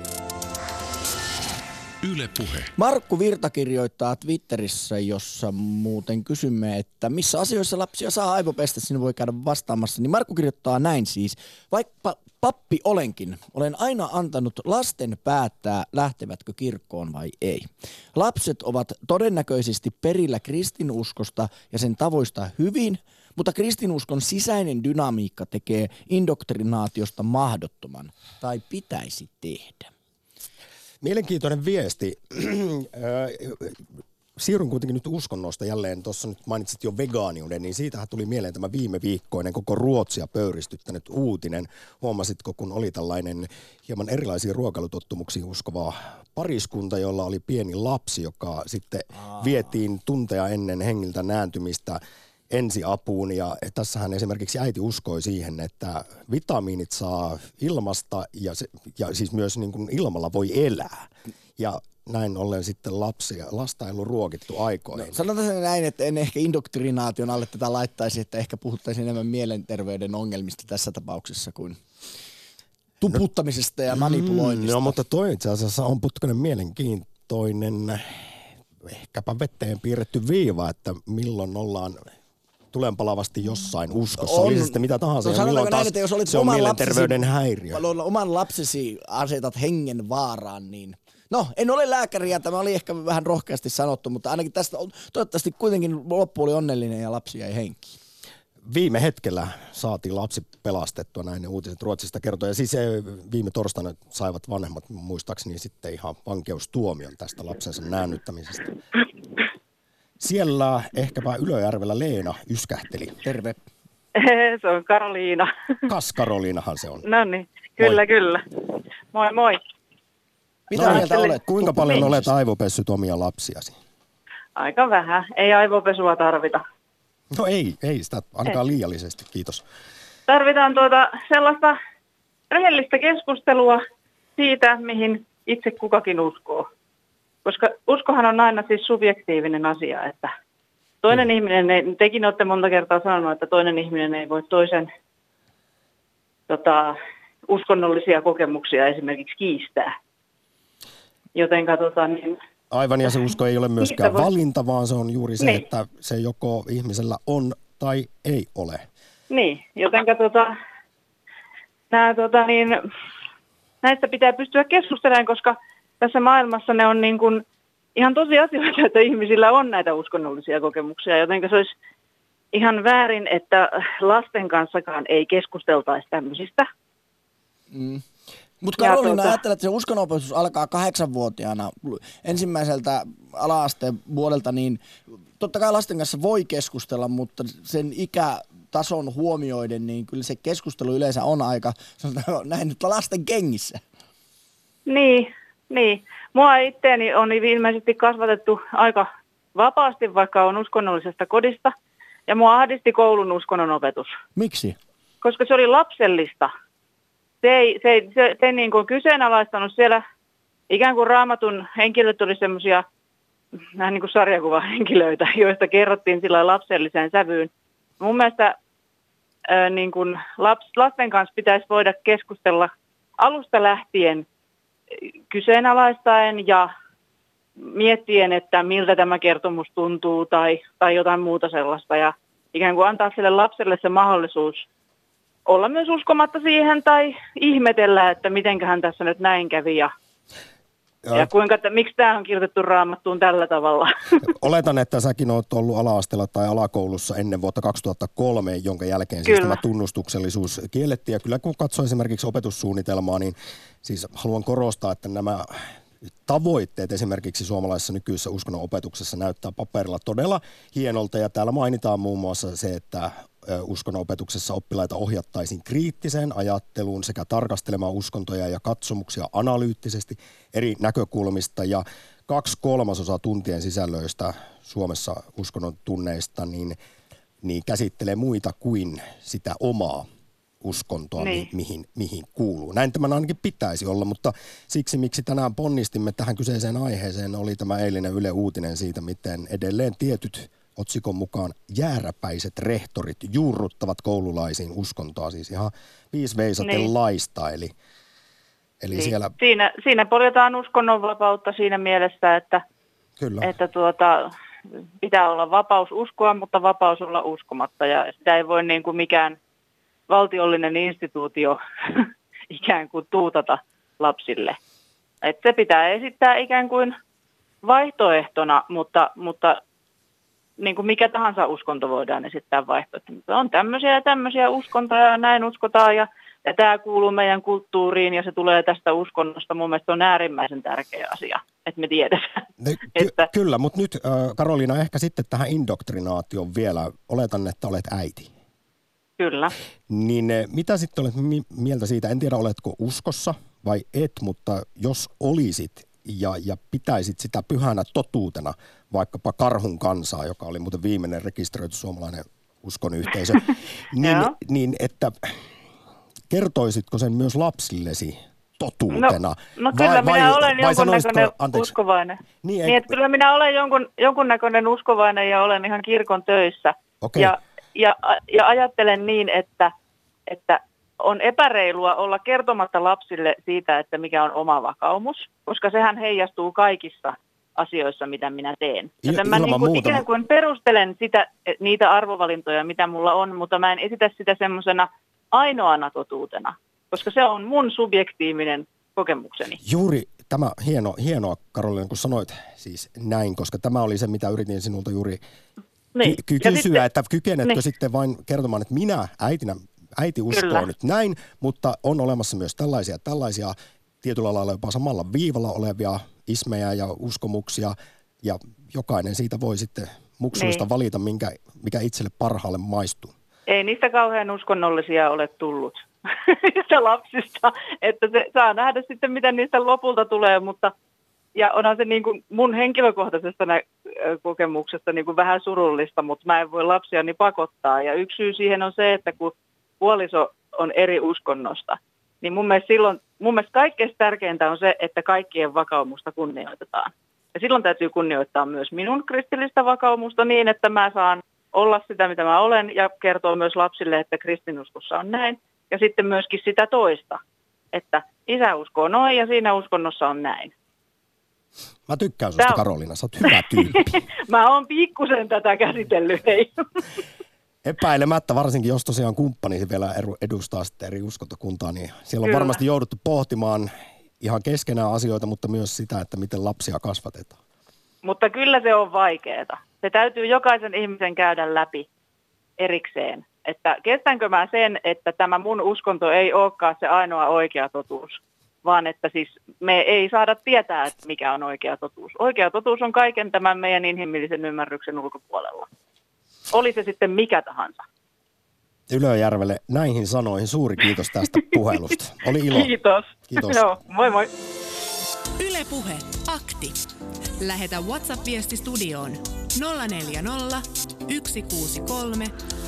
Yle Puhe. Markku Virta kirjoittaa Twitterissä, jossa muuten kysymme, että missä asioissa lapsia saa aivopestä, sinne voi käydä vastaamassa. Niin Markku kirjoittaa näin siis, vaikka pappi olenkin, olen aina antanut lasten päättää, lähtevätkö kirkkoon vai ei. Lapset ovat todennäköisesti perillä kristinuskosta ja sen tavoista hyvin, mutta kristinuskon sisäinen dynamiikka tekee indoktrinaatiosta mahdottoman, tai pitäisi tehdä. Mielenkiintoinen viesti. Siirryn kuitenkin nyt uskonnosta jälleen. Tuossa nyt mainitsit jo vegaaniuden, niin siitähän tuli mieleen tämä viime viikkoinen koko Ruotsia pöyristyttänyt uutinen. Huomasitko, kun oli tällainen hieman erilaisiin ruokailutottumuksiin uskova pariskunta, jolla oli pieni lapsi, joka sitten vietiin tunteja ennen hengiltä nääntymistä ensiapuun ja tässähän esimerkiksi äiti uskoi siihen, että vitamiinit saa ilmasta ja, se, ja siis myös niin kuin ilmalla voi elää. Ja näin ollen sitten lapsia, lasta ei ollut ruokittu aikoihin. No, sanotaan se näin, että en ehkä indoktrinaation alle tätä laittaisi, että ehkä puhuttaisiin enemmän mielenterveyden ongelmista tässä tapauksessa kuin tuputtamisesta ja manipuloinnista. Mm, no, mutta toi itse asiassa on putkainen mielenkiintoinen, ehkäpä veteen piirretty viiva, että milloin ollaan tulenpalavasti jossain uskossa, on, oli se sitten mitä tahansa. No, ja milloin näin, että jos olit se on mielenterveyden lapsesi, häiriö. Oman lapsesi asetat hengen vaaraan, niin No, en ole lääkäri ja tämä oli ehkä vähän rohkeasti sanottu, mutta ainakin tästä toivottavasti kuitenkin loppu oli onnellinen ja lapsi jäi henkiin viime hetkellä saatiin lapsi pelastettua, näin ne uutiset Ruotsista kertoo. Ja siis viime torstaina saivat vanhemmat muistaakseni sitten ihan vankeustuomion tästä lapsensa näännyttämisestä. Siellä ehkäpä Ylöjärvellä Leena yskähteli. Terve. Se on Karoliina. Kas Karoliinahan se on. No niin, kyllä, moi. kyllä. Moi moi. Mitä no, mieltä olet? Kuinka paljon olet aivopessyt omia lapsiasi? Aika vähän. Ei aivopesua tarvita. No ei, ei sitä ainakaan ei. liiallisesti, kiitos. Tarvitaan tuota sellaista rehellistä keskustelua siitä, mihin itse kukakin uskoo. Koska uskohan on aina siis subjektiivinen asia, että toinen mm. ihminen, ei, tekin olette monta kertaa sanonut, että toinen ihminen ei voi toisen tota, uskonnollisia kokemuksia esimerkiksi kiistää. Joten tota, niin Aivan, ja se usko ei ole myöskään valinta, vaan se on juuri se, niin. että se joko ihmisellä on tai ei ole. Niin, joten tota, nää, tota, niin, näistä pitää pystyä keskustelemaan, koska tässä maailmassa ne on niin kuin ihan tosi asioita, että ihmisillä on näitä uskonnollisia kokemuksia, joten se olisi ihan väärin, että lasten kanssakaan ei keskusteltaisi tämmöisistä. Mm. Mutta Karolina, tuota... ajattelet, että se uskonopetus alkaa kahdeksanvuotiaana ensimmäiseltä ala-asteen vuodelta, niin totta kai lasten kanssa voi keskustella, mutta sen ikätason huomioiden, niin kyllä se keskustelu yleensä on aika, näin nyt lasten kengissä. Niin, niin. Mua itteeni on ilmeisesti kasvatettu aika vapaasti, vaikka on uskonnollisesta kodista. Ja mua ahdisti koulun uskonnonopetus. Miksi? Koska se oli lapsellista se ei, se se, se ei niin kuin kyseenalaistanut siellä ikään kuin raamatun henkilöt oli semmoisia vähän niin kuin sarjakuvahenkilöitä, joista kerrottiin sillä lapselliseen sävyyn. Mun mielestä ää, niin kuin laps, lasten kanssa pitäisi voida keskustella alusta lähtien kyseenalaistaen ja miettien, että miltä tämä kertomus tuntuu tai, tai jotain muuta sellaista. Ja ikään kuin antaa sille lapselle se mahdollisuus olla myös uskomatta siihen tai ihmetellä, että mitenköhän tässä nyt näin kävi ja ja, ja kuinka, että, miksi tämä on kirjoitettu raamattuun tällä tavalla? Oletan, että säkin olet ollut ala tai alakoulussa ennen vuotta 2003, jonka jälkeen siis tämä tunnustuksellisuus kiellettiin. Ja kyllä kun katsoo esimerkiksi opetussuunnitelmaa, niin siis haluan korostaa, että nämä tavoitteet esimerkiksi suomalaisessa nykyisessä uskonnon opetuksessa näyttää paperilla todella hienolta. Ja täällä mainitaan muun muassa se, että uskonnonopetuksessa oppilaita ohjattaisiin kriittiseen ajatteluun sekä tarkastelemaan uskontoja ja katsomuksia analyyttisesti eri näkökulmista ja kaksi kolmasosaa tuntien sisällöistä Suomessa uskonnon tunneista niin, niin käsittelee muita kuin sitä omaa uskontoa, niin. mi- mihin, mihin kuuluu. Näin tämän ainakin pitäisi olla, mutta siksi miksi tänään ponnistimme tähän kyseiseen aiheeseen oli tämä eilinen Yle Uutinen siitä, miten edelleen tietyt otsikon mukaan jääräpäiset rehtorit juurruttavat koululaisiin uskontoa, siis ihan viisi veisaten niin. laista, eli, eli niin. siellä... Siinä, siinä poljetaan uskonnonvapautta siinä mielessä, että, Kyllä. että tuota, pitää olla vapaus uskoa, mutta vapaus olla uskomatta, ja sitä ei voi niin kuin mikään valtiollinen instituutio ikään kuin tuutata lapsille. Että se pitää esittää ikään kuin vaihtoehtona, mutta, mutta niin kuin mikä tahansa uskonto voidaan esittää vaihtoehto. On tämmöisiä ja tämmöisiä uskontoja ja näin uskotaan ja, ja tämä kuuluu meidän kulttuuriin ja se tulee tästä uskonnosta. Mun mielestä on äärimmäisen tärkeä asia, että me tiedetään. Ne, ky- että, kyllä, mutta nyt äh, Karoliina ehkä sitten tähän indoktrinaation vielä. Oletan, että olet äiti. Kyllä. Niin äh, mitä sitten olet mieltä siitä? En tiedä, oletko uskossa vai et, mutta jos olisit ja, ja pitäisit sitä pyhänä totuutena – vaikkapa karhun kansaa, joka oli muuten viimeinen rekisteröity suomalainen uskon yhteisö, niin, niin että kertoisitko sen myös lapsillesi totuutena? No, no kyllä vai, minä vai, olen vai jonkunnäköinen anteeksi, uskovainen. Niin, niin, että kyllä minä olen jonkun, jonkunnäköinen uskovainen ja olen ihan kirkon töissä. Okay. Ja, ja, ja ajattelen niin, että, että on epäreilua olla kertomatta lapsille siitä, että mikä on oma vakaumus, koska sehän heijastuu kaikissa asioissa, mitä minä teen. Joten mä niin kuin ikään kuin perustelen sitä, niitä arvovalintoja, mitä mulla on, mutta mä en esitä sitä semmoisena ainoana totuutena, koska se on mun subjektiivinen kokemukseni. Juuri tämä hieno, hienoa, Karolina, kun sanoit siis näin, koska tämä oli se, mitä yritin sinulta juuri niin. ky- kysyä, sitten, että kykenetkö niin. sitten vain kertomaan, että minä äitinä, äiti uskoo Kyllä. nyt näin, mutta on olemassa myös tällaisia, tällaisia tietyllä lailla jopa samalla viivalla olevia ismejä ja uskomuksia, ja jokainen siitä voi sitten muksuista niin. valita, minkä, mikä itselle parhaalle maistuu. Ei niistä kauhean uskonnollisia ole tullut niistä lapsista, että se saa nähdä sitten, mitä niistä lopulta tulee, mutta ja onhan se niin kuin mun henkilökohtaisesta nä- kokemuksesta niin kuin vähän surullista, mutta mä en voi lapsiani pakottaa. Ja yksi syy siihen on se, että kun puoliso on eri uskonnosta, niin mun mielestä silloin, mun mielestä kaikkein tärkeintä on se, että kaikkien vakaumusta kunnioitetaan. Ja silloin täytyy kunnioittaa myös minun kristillistä vakaumusta niin, että mä saan olla sitä, mitä mä olen, ja kertoa myös lapsille, että kristinuskossa on näin. Ja sitten myöskin sitä toista, että isä uskoo noin ja siinä uskonnossa on näin. Mä tykkään susta. Karolina. Sä oot hyvä tyyppi. mä oon pikkusen tätä käsitellyt, hei. Epäilemättä, varsinkin jos tosiaan kumppani vielä edustaa sitten eri uskontokuntaa, niin siellä on Kyllä. varmasti jouduttu pohtimaan ihan keskenään asioita, mutta myös sitä, että miten lapsia kasvatetaan. Mutta kyllä se on vaikeaa. Se täytyy jokaisen ihmisen käydä läpi erikseen. Että kestänkö mä sen, että tämä mun uskonto ei olekaan se ainoa oikea totuus, vaan että siis me ei saada tietää, että mikä on oikea totuus. Oikea totuus on kaiken tämän meidän inhimillisen ymmärryksen ulkopuolella. Oli se sitten mikä tahansa. Ylöjärvelle näihin sanoihin suuri kiitos tästä puhelusta. Oli ilo. Kiitos. Kiitos. Joo, moi moi. Ylepuhe akti. Lähetä WhatsApp-viesti studioon 040 163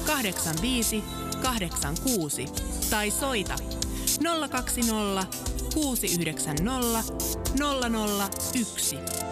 85 86 tai soita 020 690 001.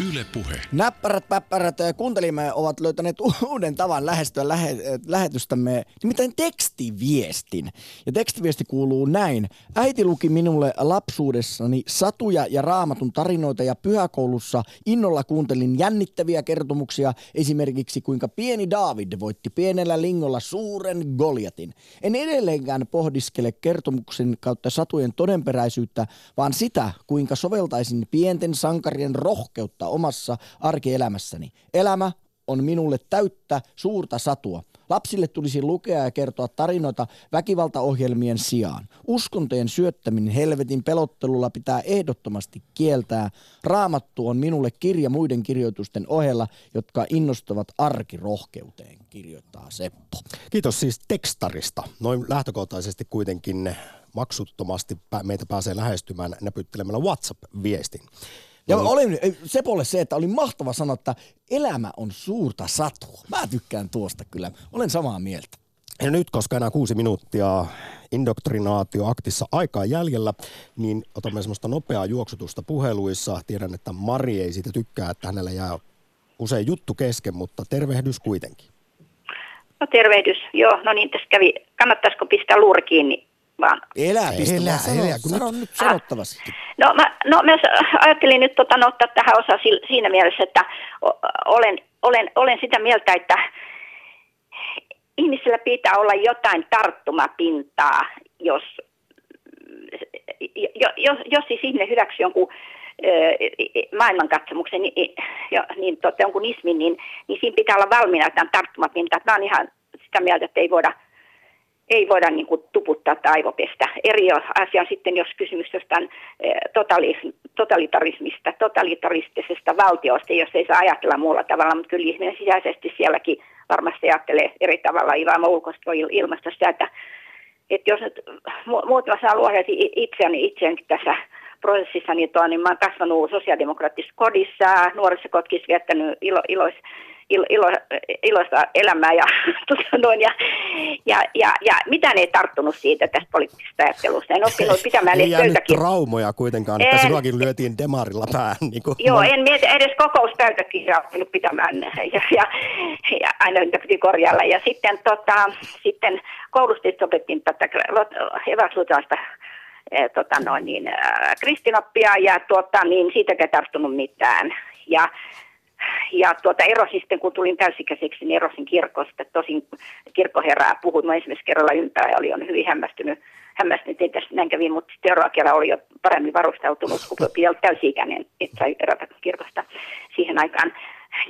Yle Puhe. Näppärät, päppärät kuuntelimme ovat löytäneet uuden tavan lähestyä lähe, lähetystämme, nimittäin tekstiviestin. Ja tekstiviesti kuuluu näin. Äiti luki minulle lapsuudessani satuja ja raamatun tarinoita ja pyhäkoulussa innolla kuuntelin jännittäviä kertomuksia, esimerkiksi kuinka pieni David voitti pienellä lingolla suuren Goliatin. En edelleenkään pohdiskele kertomuksen kautta satujen todenperäisyyttä, vaan sitä, kuinka soveltaisin pienten sankarien rohkeutta toteuttaa omassa arkielämässäni. Elämä on minulle täyttä suurta satua. Lapsille tulisi lukea ja kertoa tarinoita väkivaltaohjelmien sijaan. Uskontojen syöttäminen helvetin pelottelulla pitää ehdottomasti kieltää. Raamattu on minulle kirja muiden kirjoitusten ohella, jotka innostavat arkirohkeuteen, kirjoittaa Seppo. Kiitos siis tekstarista. Noin lähtökohtaisesti kuitenkin maksuttomasti meitä pääsee lähestymään näpyttelemällä WhatsApp-viestin. Ja no. olin Sepolle se, että oli mahtava sanoa, että elämä on suurta satua. Mä tykkään tuosta kyllä. Olen samaa mieltä. Ja nyt, koska enää kuusi minuuttia indoktrinaatioaktissa aikaa jäljellä, niin otamme semmoista nopeaa juoksutusta puheluissa. Tiedän, että Mari ei siitä tykkää, että hänellä jää usein juttu kesken, mutta tervehdys kuitenkin. No tervehdys, joo. No niin, tässä kävi, kannattaisiko pistää luuri kiinni vaan. Elää, pistä elää, sano, elää, kun sano nyt sanottavasti. No mä, no mä ajattelin nyt tota, no, ottaa tähän osa siinä mielessä, että olen, olen, olen sitä mieltä, että ihmisellä pitää olla jotain tarttumapintaa, jos, jos, jos siis ihminen hyväksyy jonkun maailmankatsomuksen, niin, niin tota, jonkun ismin, niin, niin siinä pitää olla valmiina jotain tarttumapintaa. Mä oon ihan sitä mieltä, että ei voida – ei voida niin kuin, tuputtaa tai aivopestä. Eri asia on sitten, jos kysymys jostain eh, totalitarismista, totalitaristisesta valtiosta, jos ei saa ajatella muulla tavalla, mutta kyllä ihminen sisäisesti sielläkin varmasti ajattelee eri tavalla. Ilman ulkoista ilmastosta, että, että jos nyt muutama saa luoda itseäni itseäänkin tässä prosessissa, niin, tuo, niin mä oon kasvanut sosiaalidemokraattisessa kodissa, nuorissa kotkissa viettänyt ilo, ilois, ilo, ilo, iloista elämää ja, tota noin, ja, ja, ja, ja mitään ei tarttunut siitä tästä poliittisesta ajattelusta. En oppinut pitämään Ei jäänyt traumoja kuitenkaan, että sinuakin lyötiin demarilla päähän. Niin kuin Joo, en mieti edes kokouspöytäkirjaa oppinut pitämään ja, ja, ja aina niitä piti korjailla. Ja sitten, tota, sitten koulusta opettiin tätä eväslutraista eh, tota noin, niin, äh, kristinoppia ja tota, niin siitäkään tarttunut mitään. Ja ja tuota, erosin sitten, kun tulin täysikäiseksi, niin erosin kirkosta. Tosin kirkkoherraa puhui mä ensimmäisellä kerralla ympäri ja oli on hyvin hämmästynyt. Hämmästynyt, että tästä näin kävi, mutta seuraava kerralla oli jo paremmin varustautunut, kun piti olla täysi-ikäinen, että sai erota kirkosta siihen aikaan.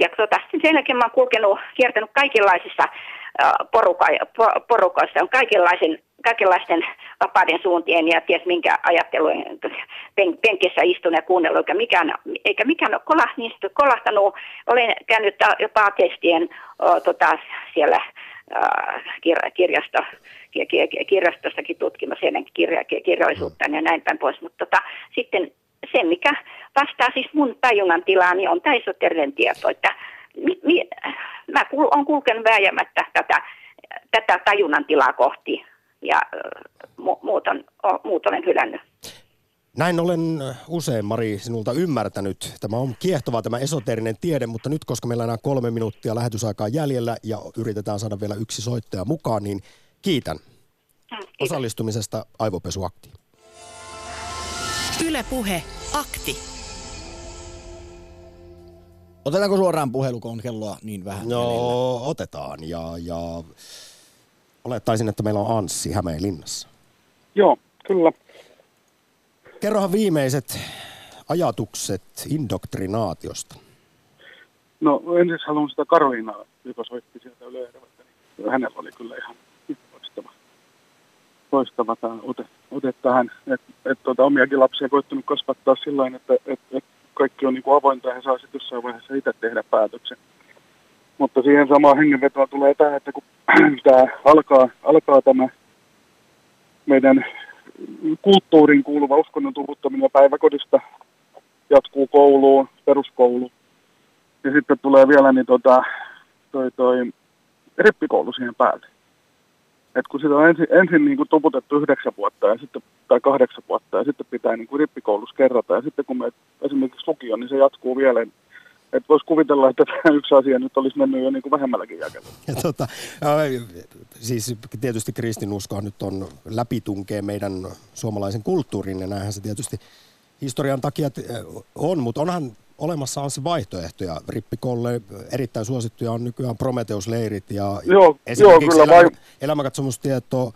Ja tuota, sen jälkeen mä oon kulkenut, kiertänyt kaikenlaisissa poruka, porukoissa, on kaikenlaisen, kaikenlaisten vapaiden suuntien ja ties minkä ajattelujen pen, penkissä istun ja kuunnellut, eikä mikään, eikä mikään ole kolah, niin kolahtanut. Olen käynyt jopa atestien o, tota, siellä kir, kirjasto, kirjastossakin tutkimassa heidän kirja, kirjallisuutta ja näin päin pois, mutta tota, sitten se, mikä vastaa siis mun tajunnan tilaani, niin on täisoterinen tieto, että mi, mi, mä olen kulkenut vääjäämättä tätä, tätä tajunnan tilaa kohti ja mu, muut, on, muut olen hylännyt. Näin olen usein, Mari, sinulta ymmärtänyt. Tämä on kiehtova tämä esoteerinen tiede, mutta nyt koska meillä on enää kolme minuuttia lähetysaikaa jäljellä ja yritetään saada vielä yksi soittaja mukaan, niin kiitän mm, Kiitos. osallistumisesta Aivopesuaktiin. Yle Puhe, akti. Otetaanko suoraan puhelu, kun on kelloa niin vähän? No, välillä? otetaan. Ja, ja olettaisin, että meillä on Anssi Hämeenlinnassa. Joo, kyllä. Kerrohan viimeiset ajatukset indoktrinaatiosta. No ensin haluan sitä Karoliinaa, joka soitti sieltä Ylejärveltä. Niin hänellä oli kyllä ihan loistava, loistava tämä ote, ote tähän. Että et, tuota, omiakin lapsia koittanut kasvattaa sillä että et, et kaikki on niin kuin avointa ja he saa sitten jossain vaiheessa itse tehdä päätöksen. Mutta siihen samaan hengenvetoon tulee tämä, että kun tämä alkaa, alkaa tämä meidän kulttuurin kuuluva uskonnon tuvuttaminen päiväkodista jatkuu kouluun, peruskoulu. Ja sitten tulee vielä niin tota, toi, toi rippikoulu siihen päälle. Et kun sitä on ensin, ensin niin kuin tuputettu yhdeksän vuotta ja sitten, tai kahdeksan vuotta ja sitten pitää niin kuin rippikoulussa kerrata ja sitten kun me esimerkiksi lukio, niin se jatkuu vielä. Että voisi kuvitella, että tämä yksi asia nyt olisi mennyt jo niin kuin vähemmälläkin jakelua. Tota, siis tietysti kristinusko nyt on läpitunkee meidän suomalaisen kulttuurin ja näinhän se tietysti historian takia on, mutta onhan olemassa on se vaihtoehtoja. Rippikolle erittäin suosittuja on nykyään Prometheus-leirit ja joo, joo, kyllä elämä, vai...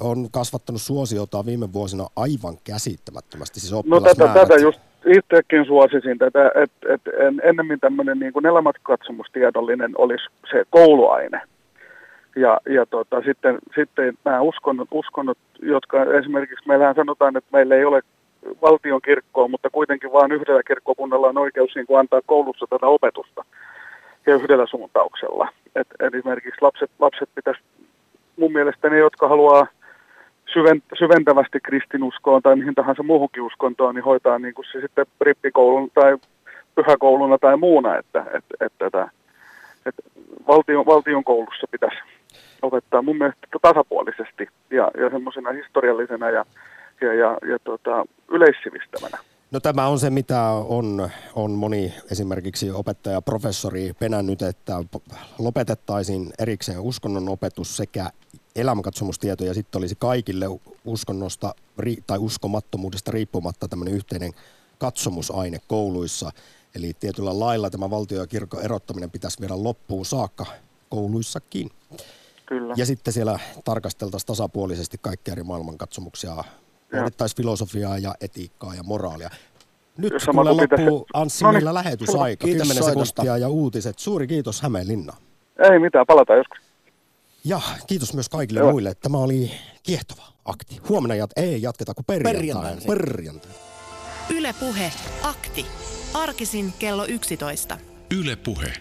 on kasvattanut suosiota viime vuosina aivan käsittämättömästi. Siis no tätä, tätä just itsekin suosisin tätä, että et, en, ennemmin tämmöinen niin kuin elämäkatsomustiedollinen olisi se kouluaine. Ja, ja tota, sitten, sitten nämä uskonnot, uskonnot, jotka esimerkiksi meillähän sanotaan, että meillä ei ole valtion kirkkoon, mutta kuitenkin vain yhdellä kirkkokunnalla on oikeus niin kuin antaa koulussa tätä opetusta ja yhdellä suuntauksella. Et esimerkiksi lapset, lapset pitäisi mun mielestä ne, jotka haluaa syventävästi kristinuskoon tai mihin tahansa muuhunkin uskontoon, niin hoitaa niin kuin se sitten rippikoulun tai pyhäkouluna tai muuna, että, että, että, että, että valtion, valtion koulussa pitäisi opettaa mun mielestä tasapuolisesti ja, ja semmoisena historiallisena ja ja, ja, ja tota, yleissivistävänä. No tämä on se, mitä on, on moni esimerkiksi opettaja, professori penännyt, että lopetettaisiin erikseen uskonnon opetus sekä elämänkatsomustietoja ja sitten olisi kaikille uskonnosta tai uskomattomuudesta riippumatta tämmöinen yhteinen katsomusaine kouluissa. Eli tietyllä lailla tämä valtio- ja kirkon erottaminen pitäisi viedä loppuun saakka kouluissakin. Kyllä. Ja sitten siellä tarkasteltaisiin tasapuolisesti kaikkia eri maailmankatsomuksia Pohdittaisiin filosofiaa ja etiikkaa ja moraalia. Nyt kuule loppuu Anssi no niin, lähetysaika. Kiitos 10 sekuntia ja uutiset. Suuri kiitos Hämeenlinna. Ei mitään, palataan joskus. Ja kiitos myös kaikille Joo. muille. Tämä oli kiehtova akti. Huomenna jat- ei jatketa kuin perjantaina. Perjantai. Yle Puhe, akti. Arkisin kello 11. Yle Puhe.